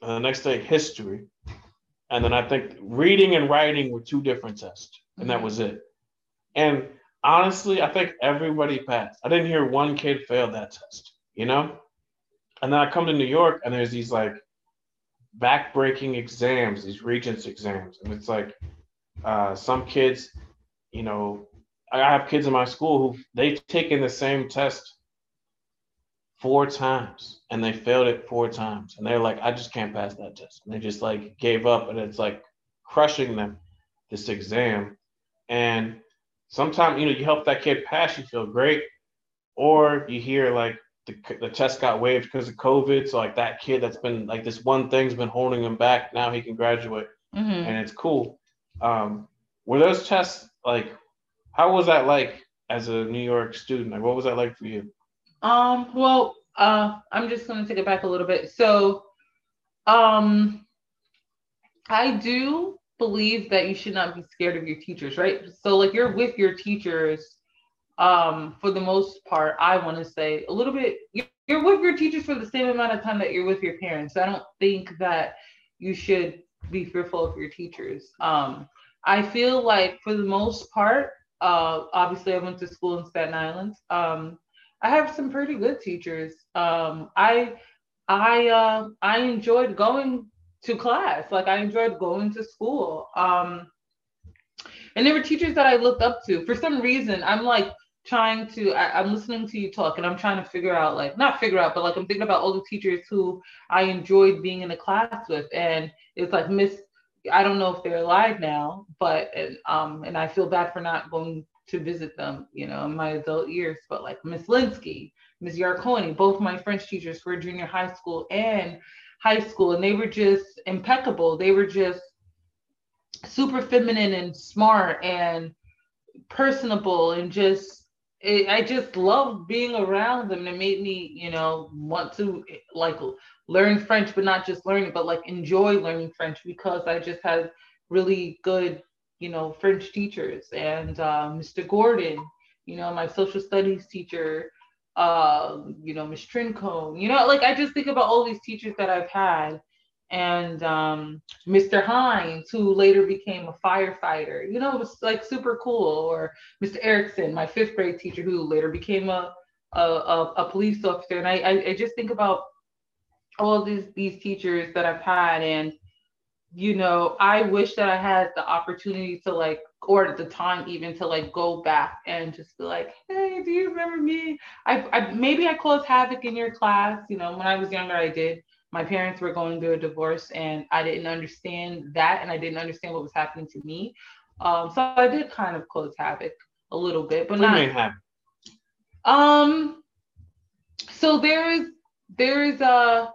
and the next day history. And then I think reading and writing were two different tests, and that was it. And honestly, I think everybody passed. I didn't hear one kid fail that test, you know? And then I come to New York and there's these like backbreaking exams, these regents exams. And it's like uh, some kids, you know, I have kids in my school who they've taken the same test four times and they failed it four times. And they're like, I just can't pass that test. And they just like gave up and it's like crushing them, this exam. And sometimes, you know, you help that kid pass, you feel great. Or you hear like the, the test got waived because of COVID. So like that kid that's been like this one thing's been holding him back. Now he can graduate Mhm. and it's cool. Um, were those tests like, how was that like as a New York student? Like, what was that like for you? Um, well, uh, I'm just gonna take it back a little bit. So, um, I do believe that you should not be scared of your teachers, right? So, like, you're with your teachers, um, for the most part. I want to say a little bit. you- You're with your teachers for the same amount of time that you're with your parents. I don't think that you should be fearful of your teachers. Um, I feel like for the most part, uh, obviously, I went to school in Staten Island. Um, I have some pretty good teachers. Um, I I uh, I enjoyed going to class. Like I enjoyed going to school. Um, and there were teachers that I looked up to. For some reason, I'm like trying to. I, I'm listening to you talk, and I'm trying to figure out, like, not figure out, but like I'm thinking about all the teachers who I enjoyed being in a class with, and it's like Miss. I don't know if they're alive now, but and, um, and I feel bad for not going to visit them, you know, in my adult years. But like Miss Linsky, Miss Yarconi, both my French teachers were junior high school and high school, and they were just impeccable. They were just super feminine and smart and personable and just it, I just loved being around them. It made me, you know, want to like learn French, but not just learn it, but like enjoy learning French because I just had really good, you know, French teachers. And uh, Mr. Gordon, you know, my social studies teacher, uh, you know, Miss Trincone, you know, like I just think about all these teachers that I've had. And um, Mr. Hines, who later became a firefighter. You know, it was like super cool. Or Mr. Erickson, my fifth grade teacher, who later became a a, a, a police officer. And I, I, I just think about all these these teachers that I've had, and you know, I wish that I had the opportunity to like, or at the time even to like go back and just be like, hey, do you remember me? I, I maybe I caused havoc in your class. You know, when I was younger, I did. My parents were going through a divorce, and I didn't understand that, and I didn't understand what was happening to me. Um, so I did kind of cause havoc a little bit, but what not. Um. So there is there is a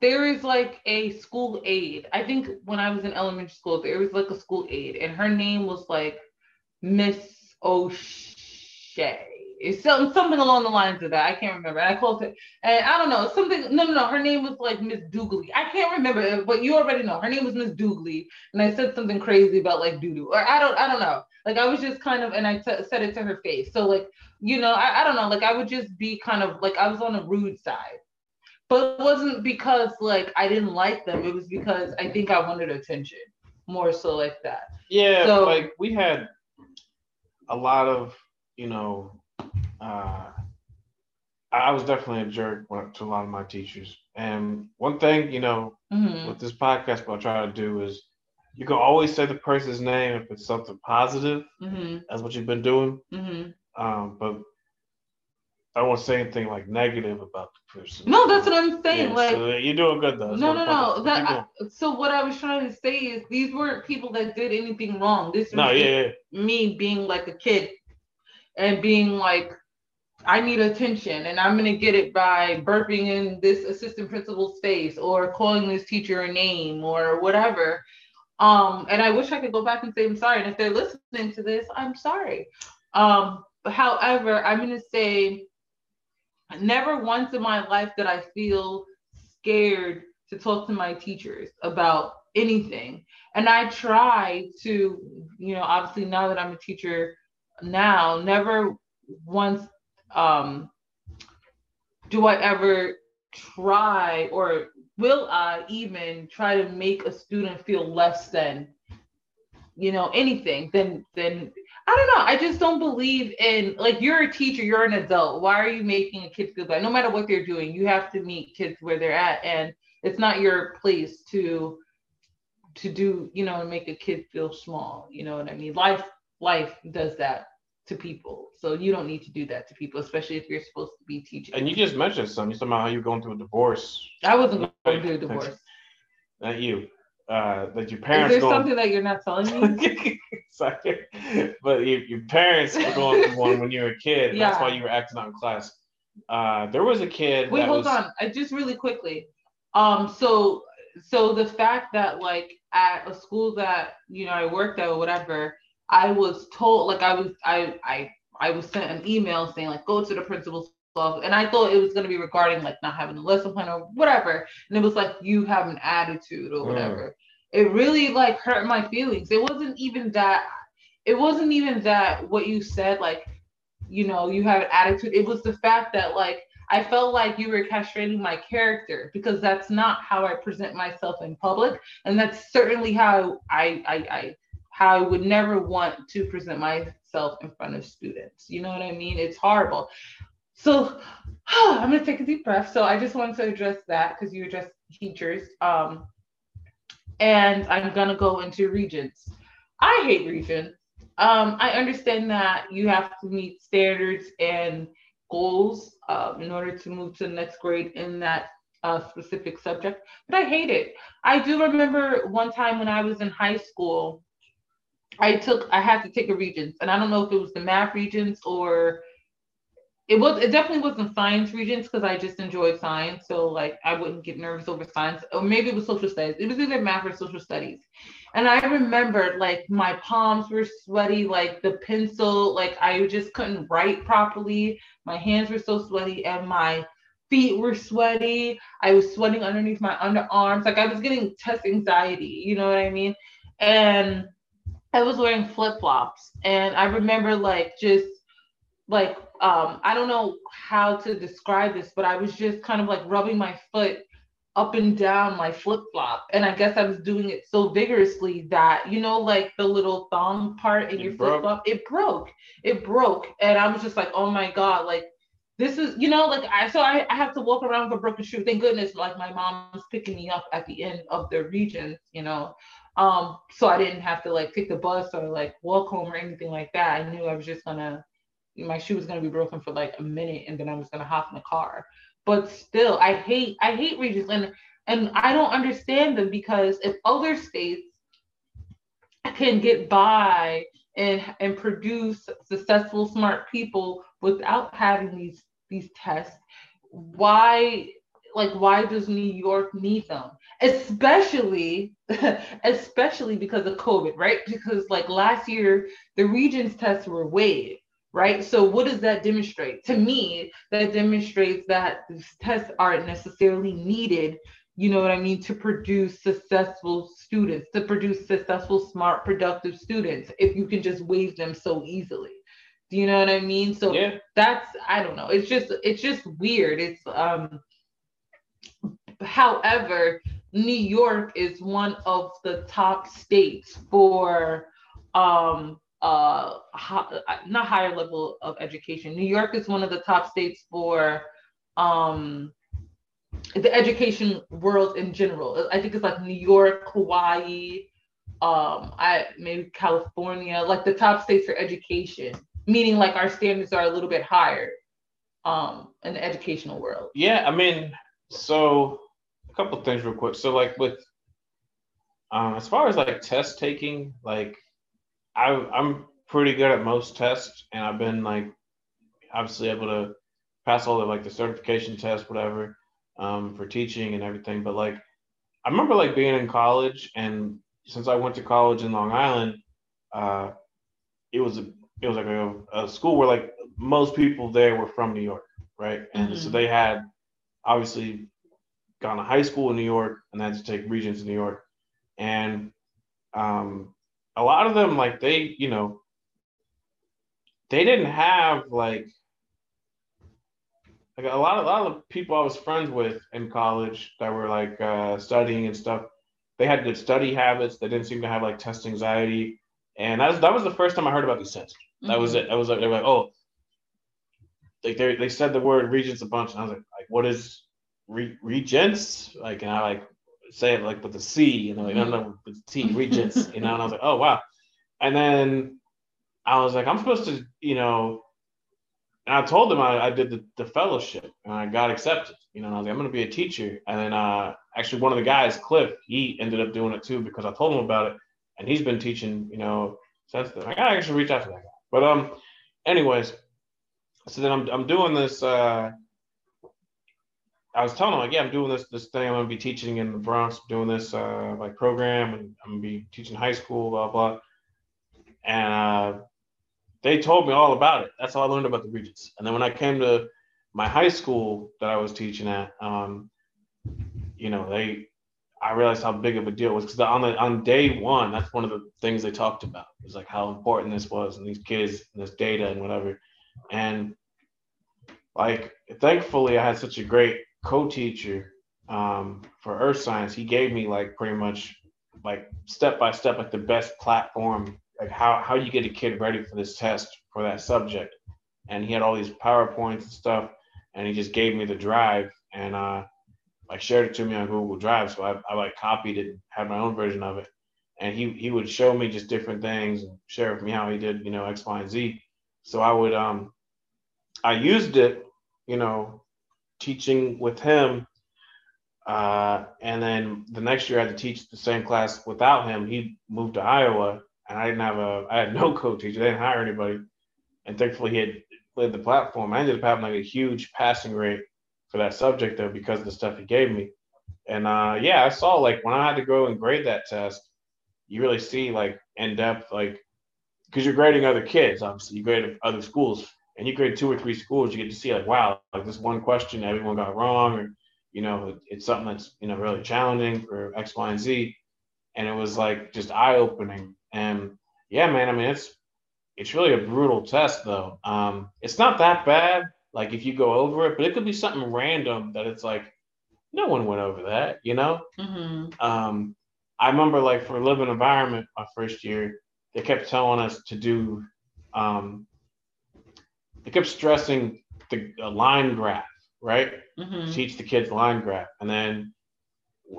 there is like a school aide. I think when I was in elementary school, there was like a school aide, and her name was like Miss O'Shea. It's something something along the lines of that. I can't remember. I called it, and I don't know something. No, no, no. Her name was like Miss Doogly. I can't remember, but you already know. Her name was Miss Doogly, and I said something crazy about like doo doo, or I don't, I don't know. Like I was just kind of, and I t- said it to her face. So like, you know, I, I don't know. Like I would just be kind of like I was on the rude side but it wasn't because like I didn't like them. It was because I think I wanted attention more so like that. Yeah, so, like we had a lot of, you know, uh, I was definitely a jerk to a lot of my teachers. And one thing, you know, mm-hmm. with this podcast, what I try to do is you can always say the person's name if it's something positive. Mm-hmm. That's what you've been doing. Mm-hmm. Um, but I won't say anything like negative about the person. No, that's what I'm saying. Yeah, like so you're doing good though. no, no, no. That, I, so what I was trying to say is these weren't people that did anything wrong. This was no, yeah, yeah. me being like a kid and being like, I need attention and I'm gonna get it by burping in this assistant principal's face or calling this teacher a name or whatever. Um, and I wish I could go back and say I'm sorry. And if they're listening to this, I'm sorry. Um, however, I'm gonna say never once in my life did I feel scared to talk to my teachers about anything. And I try to, you know, obviously now that I'm a teacher now, never once um, do I ever try or will I even try to make a student feel less than, you know, anything than than I don't know. I just don't believe in like you're a teacher, you're an adult. Why are you making a kid feel bad? No matter what they're doing, you have to meet kids where they're at, and it's not your place to to do you know make a kid feel small. You know what I mean? Life life does that to people, so you don't need to do that to people, especially if you're supposed to be teaching. And you just mentioned something. You talking about how you're going through a divorce. I wasn't going through a divorce. Not you uh, that your parents. Is there going, something that you're not telling me? sorry, but your, your parents were going through one when you were a kid. Yeah. That's why you were acting out in class. Uh, there was a kid. Wait, hold was... on. I just really quickly. Um, so so the fact that like at a school that you know I worked at or whatever, I was told like I was I I I was sent an email saying like go to the principal's office, and I thought it was going to be regarding like not having a lesson plan or whatever. And it was like you have an attitude or whatever. Mm. It really like hurt my feelings. It wasn't even that. It wasn't even that what you said. Like, you know, you have an attitude. It was the fact that like I felt like you were castrating my character because that's not how I present myself in public, and that's certainly how I I, I how I would never want to present myself in front of students. You know what I mean? It's horrible. So I'm gonna take a deep breath. So I just wanted to address that because you addressed teachers. Um, and I'm gonna go into regents. I hate regents. Um, I understand that you have to meet standards and goals um, in order to move to the next grade in that uh, specific subject, but I hate it. I do remember one time when I was in high school, I took I had to take a regents, and I don't know if it was the math regents or it was it definitely wasn't science regents because I just enjoyed science. So like I wouldn't get nervous over science. Or maybe it was social studies. It was either math or social studies. And I remembered like my palms were sweaty, like the pencil, like I just couldn't write properly. My hands were so sweaty and my feet were sweaty. I was sweating underneath my underarms. Like I was getting test anxiety, you know what I mean? And I was wearing flip-flops. And I remember like just like um, I don't know how to describe this, but I was just kind of like rubbing my foot up and down my flip flop. And I guess I was doing it so vigorously that, you know, like the little thong part in It your flip flop, it broke. It broke. And I was just like, oh my God, like this is, you know, like I, so I, I have to walk around with a broken shoe. Thank goodness, like my mom's picking me up at the end of the region, you know. Um, so I didn't have to like take the bus or like walk home or anything like that. I knew I was just gonna, my shoe was gonna be broken for like a minute and then I was gonna hop in the car but still i hate i hate regents and and i don't understand them because if other states can get by and and produce successful smart people without having these these tests why like why does new york need them especially especially because of covid right because like last year the regents tests were waived right? So what does that demonstrate? To me, that demonstrates that these tests aren't necessarily needed, you know what I mean, to produce successful students, to produce successful, smart, productive students, if you can just waive them so easily. Do you know what I mean? So Yeah. that's I don't know. It's just it's just weird. It's um however, New York is one of the top states for um uh hi, not higher level of education. New York is one of the top states for um the education world in general. I think it's like New York, Hawaii, um, I maybe California, like the top states for education, meaning like our standards are a little bit higher um in the educational world. Yeah, I mean, so couple of things real quick. So like with um as far as like test taking, like I I'm pretty good at most tests and I've been like obviously able to pass all the like the certification tests, whatever, um, for teaching and everything. But like I remember like being in college and since I went to college in Long Island, uh it was a it was like a, a school where like most people there were from New York, right? And so Mhm. they had obviously gone to high school in New York and had to take Regents in New York. And um, a lot of them, like they, you know, they didn't have like like a lot of a lot of the people I was friends with in college that were like uh, studying and stuff. They had good study habits. They didn't seem to have like test anxiety, and that was that was the first time I heard about these tests. That was it. That was like they were like, oh, like they they said the word regents a bunch, and I was like, like what is re- regents? Like, and I like say it like with the C, you know, like no, no, with the T, regents, you know, and I was like, oh wow, and then I was like, I'm supposed to, you know, and I told them I, I did the, the fellowship and I got accepted, you know, and I was like, I'm gonna be a teacher, and then uh, actually one of the guys, Cliff, he ended up doing it too because I told him about it, and he's been teaching, you know, since then. I gotta actually reach out to that guy. But um, anyways, so then I'm I'm doing this. Uh, I was telling him like, yeah, I'm doing this this thing. I'm gonna be teaching in the Bronx, doing this uh, like program, and I'm gonna be teaching high school, blah blah. And uh, they told me all about it. That's how I learned about the Regents. And then when I came to my high school that I was teaching at, um, you know, they I realized how big of a deal it was because on the on day one, that's one of the things they talked about. Was like how important this was and these kids and this data and whatever. And like thankfully I had such a great co-teacher um, for earth science. He gave me like pretty much like step by step like the best platform, like how how you get a kid ready for this test for that subject. And he had all these PowerPoints and stuff, and he just gave me the drive and uh like shared it to me on Google Drive. So I, I like copied it, and had my own version of it. And he he would show me just different things and share with me how he did, you know, X, Y, and Z. So I would um I used it, you know, teaching with him. Uh, and then the next year I had to teach the same class without him. He moved to Iowa and I didn't have a I had no co-teacher. They didn't hire anybody. And thankfully he had laid the platform. I ended up having like a huge passing rate for that subject though because of the stuff he gave me. And uh, yeah, I saw like when I had to go and grade that test, you really see like in depth like because you're grading other kids, obviously you grade other schools, and you grade two or three schools, you get to see like wow, like this one question everyone got wrong, or you know it's something that's you know really challenging for X, Y, and Z, and it was like just eye opening. And yeah, man, I mean it's it's really a brutal test though. Um, it's not that bad like if you go over it, but it could be something random that it's like no one went over that, you know. Mm-hmm. Um, I remember like for living environment, my first year, they kept telling us to do. Um, they kept stressing the line graph, right? Mm-hmm. Teach the kids line graph, and then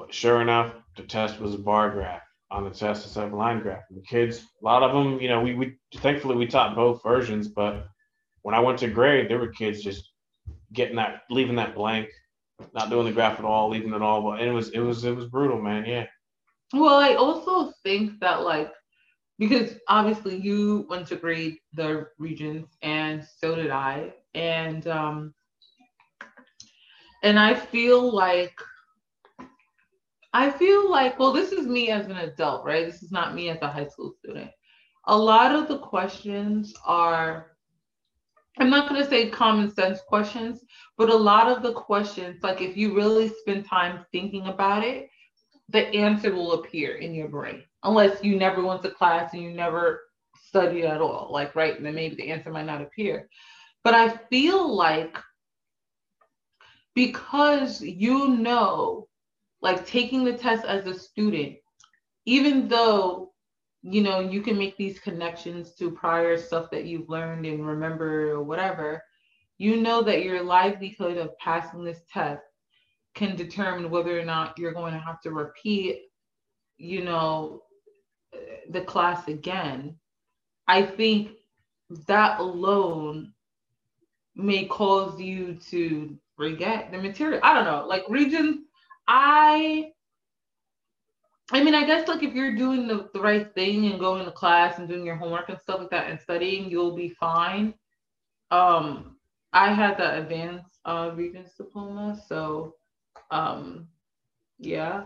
sure enough, the test was a bar graph on the test instead of a line graph. And the kids, a lot of them, you know, we, we thankfully we taught both versions, but when I went to grade, there were kids just getting that, leaving that blank, not doing the graph at all, leaving it all. But it was, it was, it was brutal, man. Yeah. Well, I also think that like because obviously you went to grade the Regents and so did I. And um and I feel like I feel like, well, this is me as an adult, right? This is not me as a high school student. A lot of the questions are, I'm not going to say common sense questions, but a lot of the questions, like if you really spend time thinking about it, the answer will appear in your brain, unless you never went to class and you never studied at all. Like, right, then maybe the answer might not appear. But I feel like because you know like taking the test as a student, even though you know you can make these connections to prior stuff that you've learned and remember or whatever, you know that your livelihood of passing this test can determine whether or not you're going to have to repeat, you know, the class again. I think that alone may cause you to forget the material. I don't know, like Regents I I mean, I guess like if you're doing the, the right thing and going to class and doing your homework and stuff like that and studying, you'll be fine. Um, I had the advanced uh, Regents diploma, so um, yeah.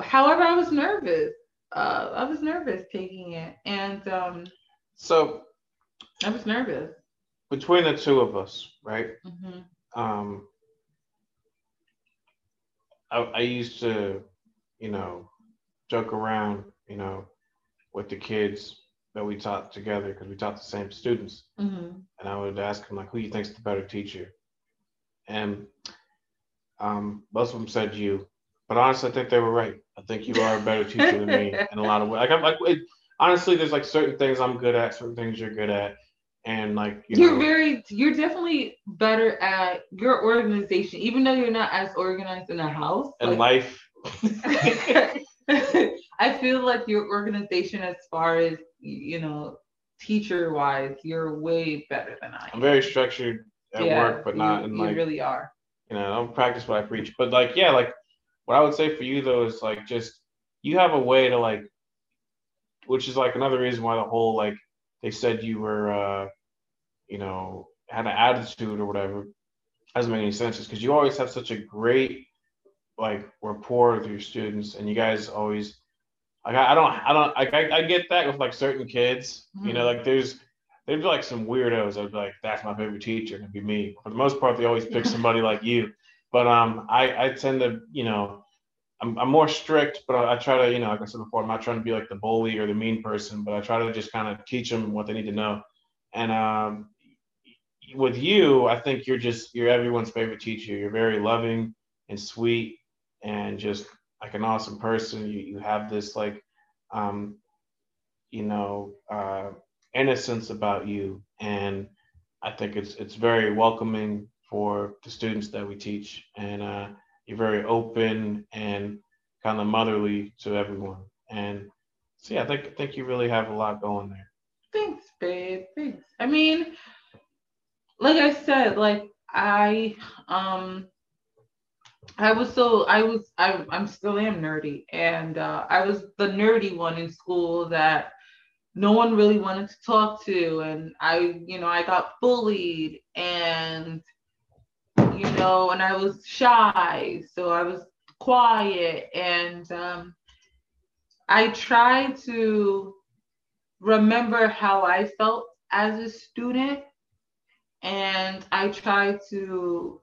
However, I was nervous. Uh, I was nervous taking it, and um, so I was nervous. Between the two of us, right? Mm-hmm. Um, I, I used to, you know, joke around, you know, with the kids that we taught together because we taught the same students. Mm-hmm. And I would ask them like, who you think's the better teacher? And um, most of them said you, but honestly, I think they were right. I think you are a better teacher than me in a lot of ways. Like, I'm like, it, honestly, there's like certain things I'm good at, certain things you're good at, and like you are very you're definitely better at your organization even though you're not as organized in a house and like, life. I feel like your organization as far as you know teacher wise you're way better than i am. i'm very structured at yeah, work but not you, in like you really are. you know i don't practice what i preach. But like yeah like what i would say for you though is like just you have a way to like which is like another reason why the whole like they said you were uh you know, had an attitude or whatever doesn't make any sense Is because you always have such a great like rapport with your students and you guys always like I, I don't I don't like I, I get that with like certain kids mm-hmm. you know mm-hmm. like there's there'd be like some weirdos I'd be like that's my favorite teacher and it'd be me for the most part they always pick somebody like you but um I I tend to you know I'm, I'm more strict but I, I try to you know like I said before I'm not trying to be like the bully or the mean person but I try to just kind of teach them what they need to know and um with you, I think you're just you're everyone's favorite teacher. You're very loving and sweet and just like an awesome person. You you have this like um you know uh innocence about you and I think it's it's very welcoming for the students that we teach and uh you're very open and kind of motherly to everyone. And so yeah, I think think you really have a lot going there. Thanks, babe. Thanks. I mean, like I said, like I um I was so I was I I'm still am nerdy and uh, I was the nerdy one in school that no one really wanted to talk to and I you know I got bullied and you know and I was shy so I was quiet and um, I tried to remember how I felt as a student and I try to,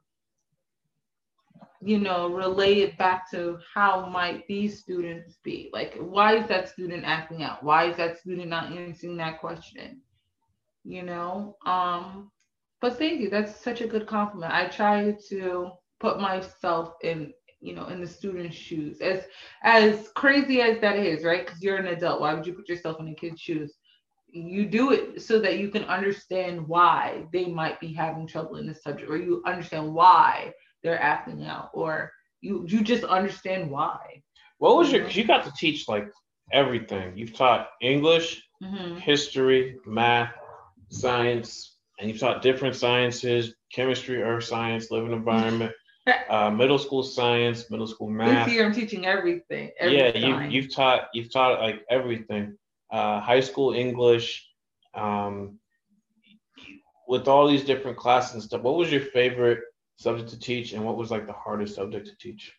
you know, relate it back to how might these students be. Like, why is that student acting out? Why is that student not answering that question? You know, um, but thank you. That's such a good compliment. I try to put myself in you know in the student's shoes as as crazy as that is right because you're an adult why would you put yourself in a kid's shoes you do it so that you can understand why they might be having trouble in this subject or you understand why they're acting out or you you just understand why what was your you got to teach like everything you've taught english mm-hmm. history math science and you've taught different sciences chemistry earth science living environment uh, middle school science middle school math this year i'm teaching everything every yeah you, you've taught you've taught like everything. Uh, high school English, um, with all these different classes and stuff, what was your favorite subject to teach and what was like the hardest subject to teach?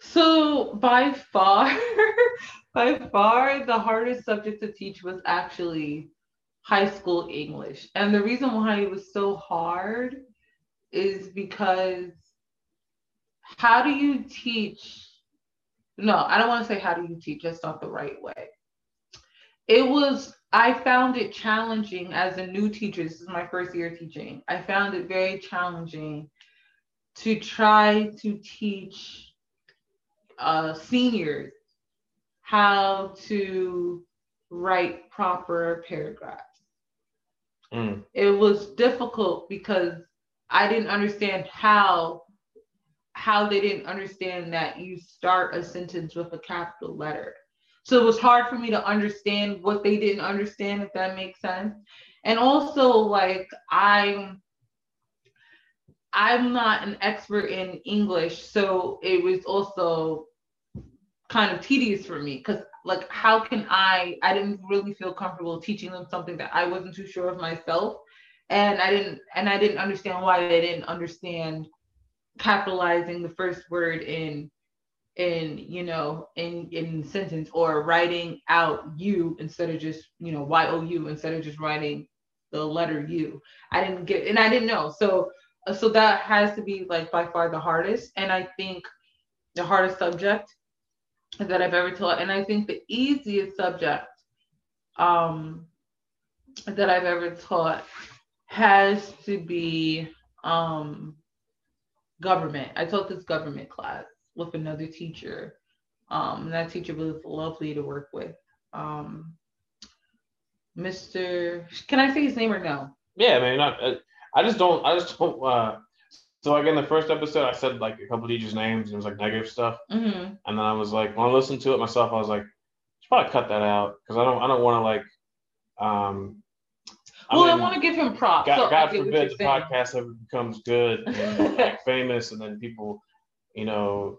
So by far, by far, the hardest subject to teach was actually high school English. And the reason why it was so hard is because how do you teach no, I don't want to say how do you teach. That's not the right way. It was, I found it challenging as a new teacher. This is my first year teaching. I found it very challenging to try to teach uh, seniors how to write proper paragraphs. Mm. It was difficult because I didn't understand how how they didn't understand that you start a sentence with a capital letter. So it was hard for me to understand what they didn't understand, if that makes sense. And also, like, I'm I'm not an expert in English, so it was also kind of tedious for me because like how can I I didn't really feel comfortable teaching them something that I wasn't too sure of myself. And I didn't and I didn't understand why they didn't understand capitalizing the first word in in you know in in sentence or writing out you instead of just you know y-o-u instead of just writing the letter u. I didn't get and i didn't know. So so that has to be like by far the hardest. And i think the hardest subject that i've ever taught and i think the easiest subject um that i've ever taught has to be um government. I taught this government class with another teacher. Um, and that teacher was lovely to work with. Um, Mr. Can I say his name or no? Yeah, man. Not, uh, I just don't. I just don't. Uh, so like in the first episode, I said like a couple teachers' names and it was like negative stuff. Mm-hmm. And then I was like, when I listened to it myself, I was like, should probably cut that out because I don't. I don't want to like um well, I, mean, I want to give him props. God, so God forbid the saying. podcast ever becomes good and like famous, and then people, you know,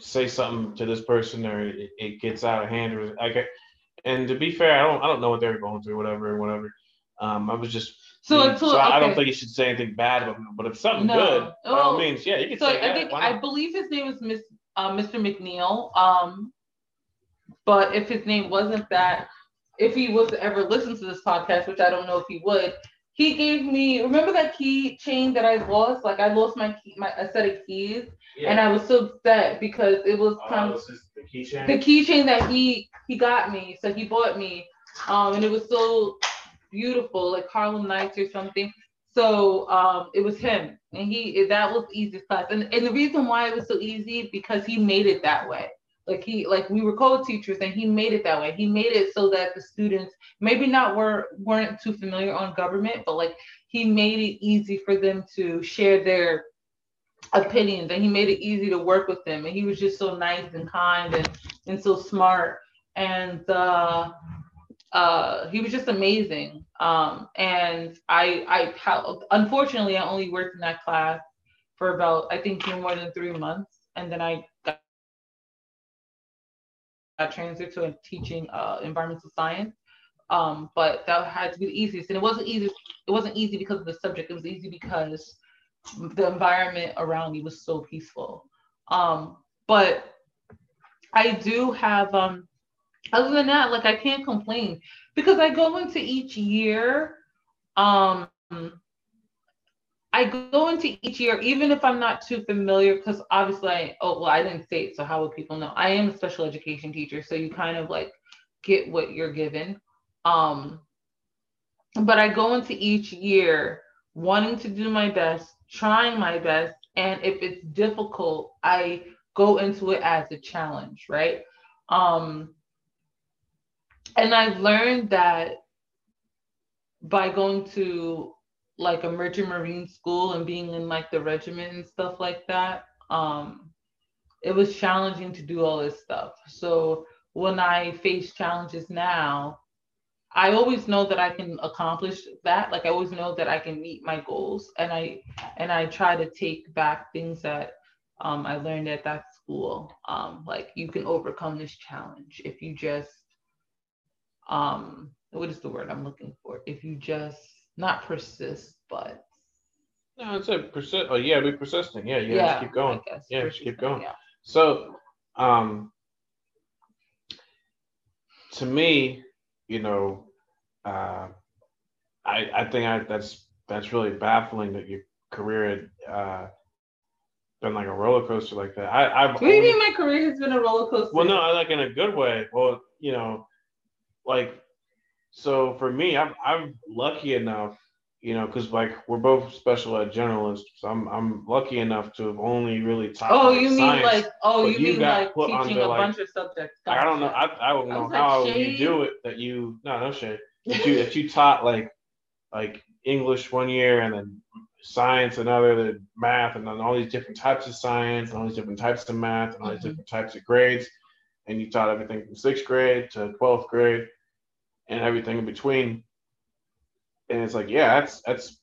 say something to this person or it, it gets out of hand or like. And to be fair, I don't I don't know what they're going through, whatever, whatever. Um, I was just so, so, so I don't think you should say anything bad about him. But if something no. good, by oh, all means, yeah, you can so say. I think I believe his name is Miss uh, Mr. McNeil. Um, but if his name wasn't that, if he was to ever listen to this podcast, which I don't know if he would, he gave me remember that key chain that I lost? Like I lost my key, my a set of keys, yeah. and I was so upset because it was of the keychain. The keychain that he he got me, so he bought me, um, and it was so beautiful, like Harlem Nights or something. So um, it was him, and he that was easiest class, and and the reason why it was so easy because he made it that way. Like he like we were co-teachers and he made it that way. He made it so that the students maybe not were weren't too familiar on government but like he made it easy for them to share their opinions and he made it easy to work with them. And he was just so nice and kind and and so smart. And uh uh he was just amazing um and i i unfortunately i only worked in that class for about i think more than three months and then i got transit to teaching uh, environmental science. Um, but that had to be the easiest. And it wasn't easy. It wasn't easy because of the subject. It was easy because the environment around me was so peaceful. Um, but I do have, um, other than that, like I can't complain because I go into each year um, I go into each year, even if I'm not too familiar, because obviously, I, oh, well, I didn't say it, so how would people know? I am a special education teacher, so you kind of like get what you're given. Um, but I go into each year wanting to do my best, trying my best, and if it's difficult, I go into it as a challenge, right? Um, and I've learned that by going to like a merchant marine school and being in like the regiment and stuff like that, um, it was challenging to do all this stuff. So when I face challenges now, I always know that I can accomplish that. Like I always know that I can meet my goals, and I and I try to take back things that um, I learned at that school. Um, like you can overcome this challenge if you just um, what is the word I'm looking for? If you just not persist, but no, it's a persist. Oh yeah, be persistent. Yeah, yeah, just keep going. Yeah, just keep going. Yeah. So, um, to me, you know, uh, I I think I, that's that's really baffling that your career had uh, been like a roller coaster like that. I I've what do you mean my career has been a roller coaster? Well, no, I like in a good way. Well, you know, like so for me, I'm I'm lucky enough you know, because like we're both special ed generalists, so I'm I'm lucky enough to have only really taught. Oh, you science, mean like oh, you mean like teaching a like, bunch of subjects? Gotcha. I don't know. I, I don't know how you do it. That you no no shade. That you that you taught like like English one year and then science another, then math, and then all these different types of science and all these different types of math and all these mm-hmm. different types of grades, and you taught everything from sixth grade to twelfth grade and everything in between and it's like, yeah, that's that's.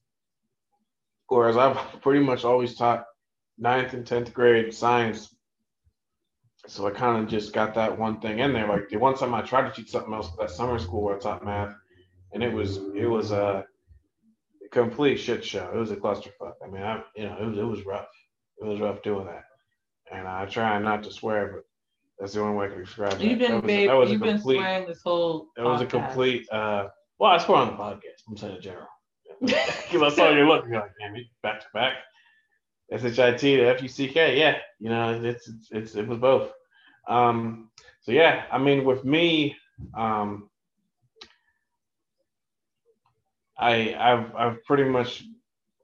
Whereas I've pretty much always taught ninth and tenth grade science, so I kind of just got that one thing in there. Like the one time I tried to teach something else that summer school where I taught math, and it was it was a complete shit show. It was a clusterfuck. I mean, I you know it was it was rough. It was rough doing that, and I try not to swear, but that's the only way I can describe it. You've been, that was, babe, that was you've complete, been swearing this whole. It was a complete. uh well, I swear on the podcast. I'm saying in general. Because I saw you look, you're like, damn, it, back to back. SHIT to FUCK, yeah, you know, it's, it's, it's it was both. Um, so yeah, I mean, with me, um, I I've I've pretty much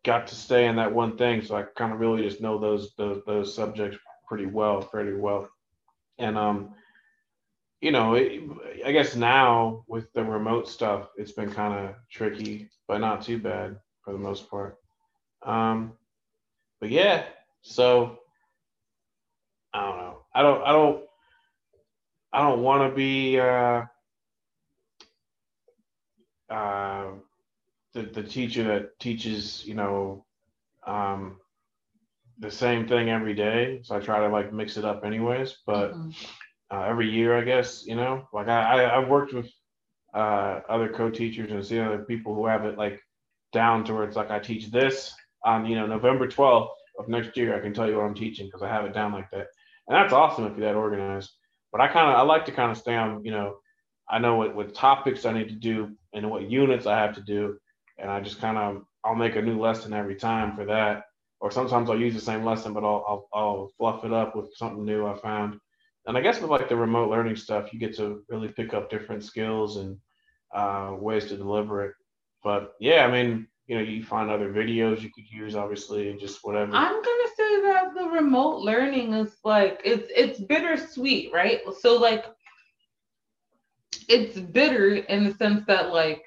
got to stay in that one thing, so I kind of really just know those those those subjects pretty well, pretty well, and um, you know, it, I guess now with the remote stuff, it's been kind of tricky, but not too bad for the most part. Um, but yeah, so I don't know. I don't. I don't. I don't want to be uh, uh, the the teacher that teaches, you know, um, the same thing every day. So I try to like mix it up, anyways. But mm-hmm uh, every year, I guess, you know, like I, I have worked with uh, other co-teachers and see other people who have it like down towards like I teach this on, you know, November 12th of next year. I can tell you what I'm teaching because I have it down like that. And that's awesome if you're that organized. But I kind of, I like to kind of stay on, you know, I know what, what topics I need to do and what units I have to do. And I just kind of, I'll make a new lesson every time for that. Or sometimes I'll use the same lesson, but I'll, I'll, I'll fluff it up with something new I found and I guess with like the remote learning stuff, you get to really pick up different skills and uh, ways to deliver it. But yeah, I mean, you know, you find other videos you could use, obviously, and just whatever. I'm gonna say that the remote learning is like it's it's bittersweet, right? So like, it's bitter in the sense that like,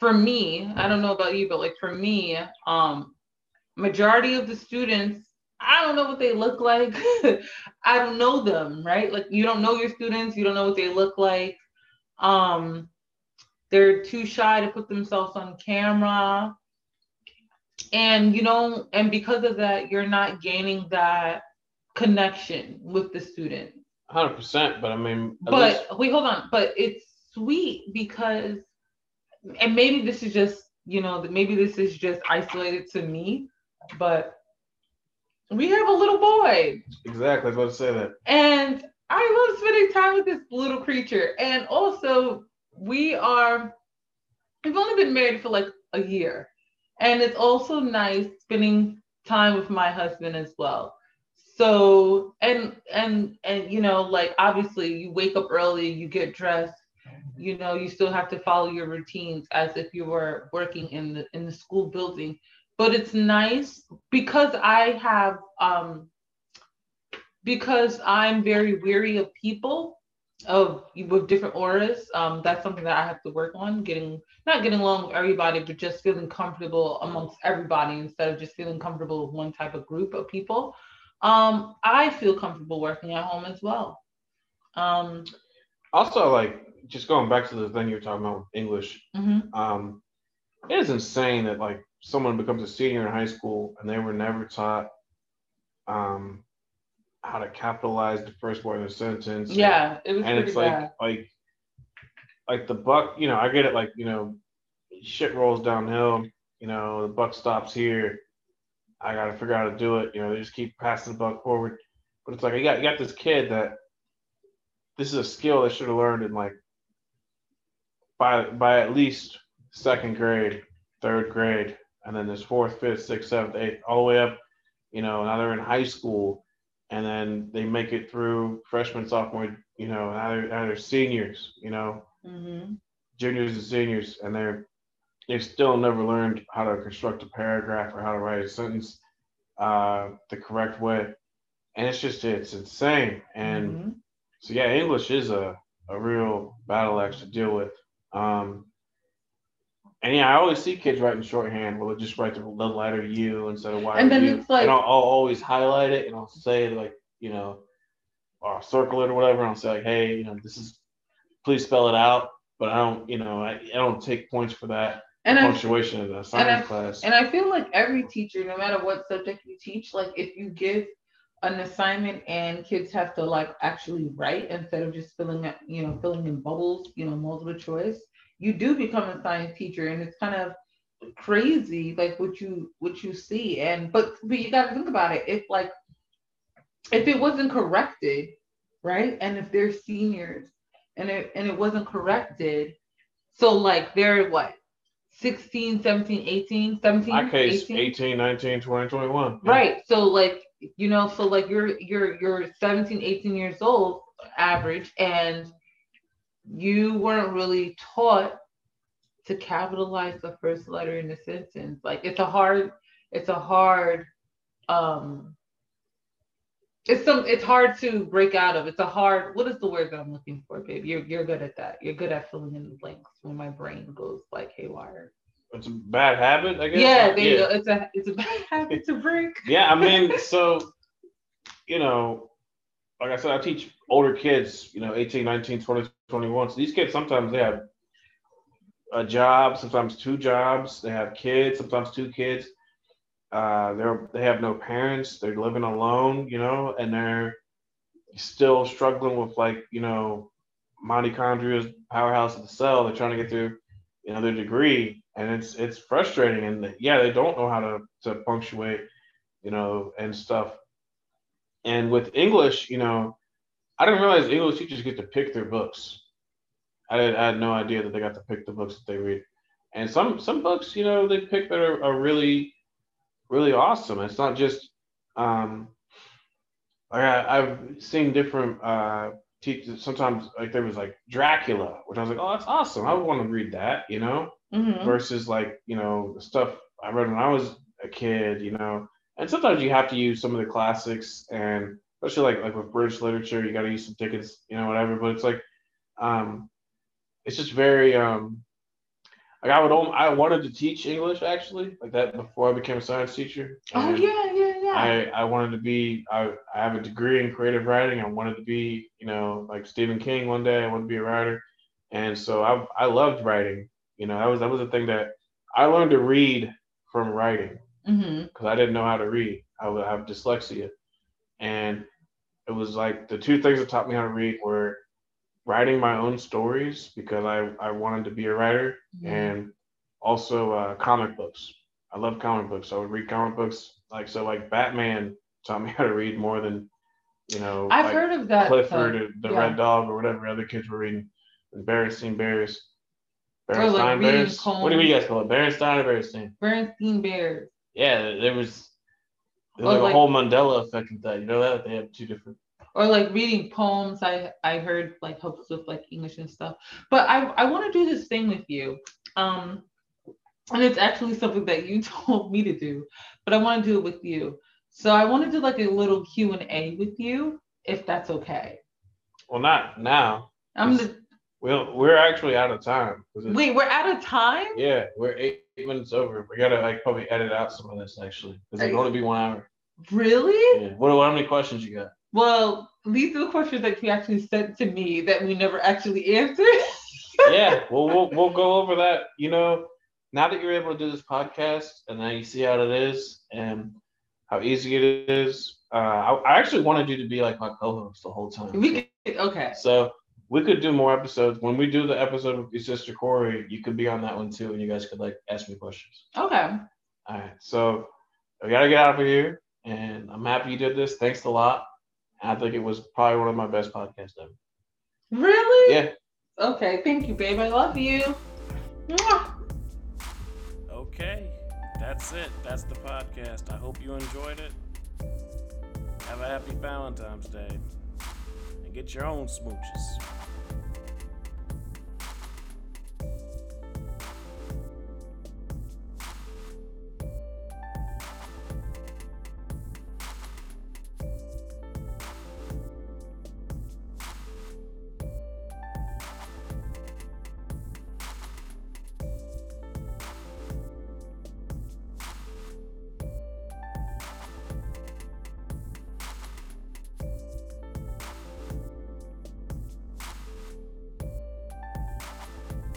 for me, I don't know about you, but like for me, um, majority of the students I don't know what they look like. I don't know them, right? Like you don't know your students, you don't know what they look like. Um, they're too shy to put themselves on camera. And you know, and because of that, you're not gaining that connection with the student. Hundred percent, but I mean, but least... wait, hold on. But it's sweet because, and maybe this is just, you know, maybe this is just isolated to me, but we have a little boy. Exactly, I was about to say that. And I love spending time with this little creature. And also, we are, we've only been married for like a year. And it's also nice spending time with my husband as well. So, and, and, and, you know, like obviously you wake up early, you get dressed, you know, you still have to follow your routines as if you were working in the, in the school building but it's nice because I have um because I'm very weary of people of with different auras. Um, that's something that I have to work on. Getting not getting along with everybody, but just feeling comfortable amongst everybody instead of just feeling comfortable with one type of group of people. Um, I feel comfortable working at home as well. Um, also, like just going back to the thing you were talking about with English, mhm. um, it is insane that like someone becomes a senior in high school and they were never taught um, how to capitalize the first word in a sentence. Yeah, it was and it's like bad. like like the buck. You know, I get it. Like you know, shit rolls downhill. You know, the buck stops here. I got to figure out how to do it. You know, they just keep passing the buck forward. But it's like you got you got this kid that this is a skill they should have learned in like by by at least second grade, third grade, and then there's fourth, fifth, sixth, seventh, eighth, all the way up. You know, now they're in high school, and then they make it through freshman, sophomore. You know, now they're, now they're seniors. You know, Mhm. juniors and seniors, and they're they've still never learned how to construct a paragraph or how to write a sentence uh, the correct way, and it's just it's insane. And Mhm. so yeah, English is a a real battle axe to deal with. Um, and yeah, I always see kids writing shorthand. Well, they just write the, the letter U instead of Y. And then U. it's like- and I'll, I'll always highlight it and I'll say like you know, or I'll circle it or whatever. And I'll say like, hey, you know, this is please spell it out. But I don't, you know, I, I don't take points for that And I punctuation in the science I- class. And I feel like every teacher, no matter what subject you teach, like if you give an assignment and kids have to like actually write instead of just filling out, you know, filling in bubbles, you know, multiple choice, you do become a science teacher and it's kind of crazy like what you what you see and but but you got to think about it if like if it wasn't corrected right and if they're seniors and it and it wasn't corrected so like they're what 16 17 18 17 My case, 18? 18, 19, 20, 21. Yeah. right so like you know so like you're you're you're 17 18 years old average and you weren't really taught to capitalize the first letter in the sentence. Like it's a hard it's a hard um it's some it's hard to break out of. It's a hard what is the word that i'm looking for babe? You're, you're good at that. You're good at filling in the blanks when my brain goes like haywire. It's a bad habit, I guess. yeah go. It's a it's a bad habit to break. Yeah, I mean, so, you know, like I said, I teach older kids, you know, 18, 19, 20, 21. So these kids sometimes they have a job, sometimes two jobs. They have kids, sometimes two kids. Uh, they're they have no parents. They're living alone, you know, and they're still struggling with like, you know, mitochondria's powerhouse of the cell. They're trying to get through you know, their degree, and it's it's frustrating. And yeah, they don't know how to to punctuate, you know, and stuff. And with English, you know, I didn't realize English teachers get to pick their books. I had, I had no idea that they got to pick the books that they read. And some some books, you know, they pick that are, are really, really awesome. It's not just um like I, I've seen different uh teachers sometimes like there was like Dracula, which I was like, oh that's awesome. I would want to read that, you know Mhm. versus like you know the stuff I read when I was a kid, you know. And sometimes you have to use some of the classics, and especially like like with British literature, you got to use some Dickens, you know, whatever. But it's like, um, it's just very um, like I would I wanted to teach English actually like that before I became a science teacher. oh And yeah yeah yeah I, I wanted to be I, I have a degree in creative writing. I wanted to be, you know, like Stephen King one day. I wanted to be a writer. And so I I loved writing. You know, that was that was the thing that I learned to read from writing because I didn't know how to read. I would have dyslexia. And it was like the two things that taught me how to read were writing my own stories because I, I wanted to be a writer and also uh, comic books. I love comic books. I would read comic books. Like so, like Batman taught me how to read more than you know. I've like heard of that. Clifford, uh, or the yeah. Red Dog, or whatever other kids were reading. And Berenstein Bears. Like, Berenstein reading Bears. What do you guys call it? Berenstein or Berenstein? Bernstein Bears. Yeah, there was. There Or, was like, like- a whole Mandela effect with that. You know that they have two different. or like reading poems i i heard like helps with like english and stuff but i i want to do this thing with you um and it's actually something that you told me to do, but I want to do it with you. So I want to do like a little Q and A with you, if that's okay. Well, not now. I'm the, We'll, we're actually out of time. wait. We're out of time. Yeah, we're eight, eight minutes over. We gotta like probably edit out some of this actually, because it'll only be one hour. Really? Yeah. What, how many questions you got? Well, these are the questions that you actually sent to me that we never actually answered. yeah, well, we'll we'll go over that. You know, now that you're able to do this podcast and now you see how it is and how easy it is. Uh, I, I actually wanted you to be like my co-host the whole time. we could, okay. So we could do more episodes. When we do the episode with your sister Corey, you could be on that one too, and you guys could like ask me questions. Okay. All right, so we gotta get out of here, and I'm happy you did this. Thanks a lot. I think it was probably one of my best podcasts ever. Really? Yeah. Okay. Thank you, babe. I love you. Mwah. Okay, that's it. That's the podcast. I hope you enjoyed it. Have a happy Valentine's Day. And get your own smooches.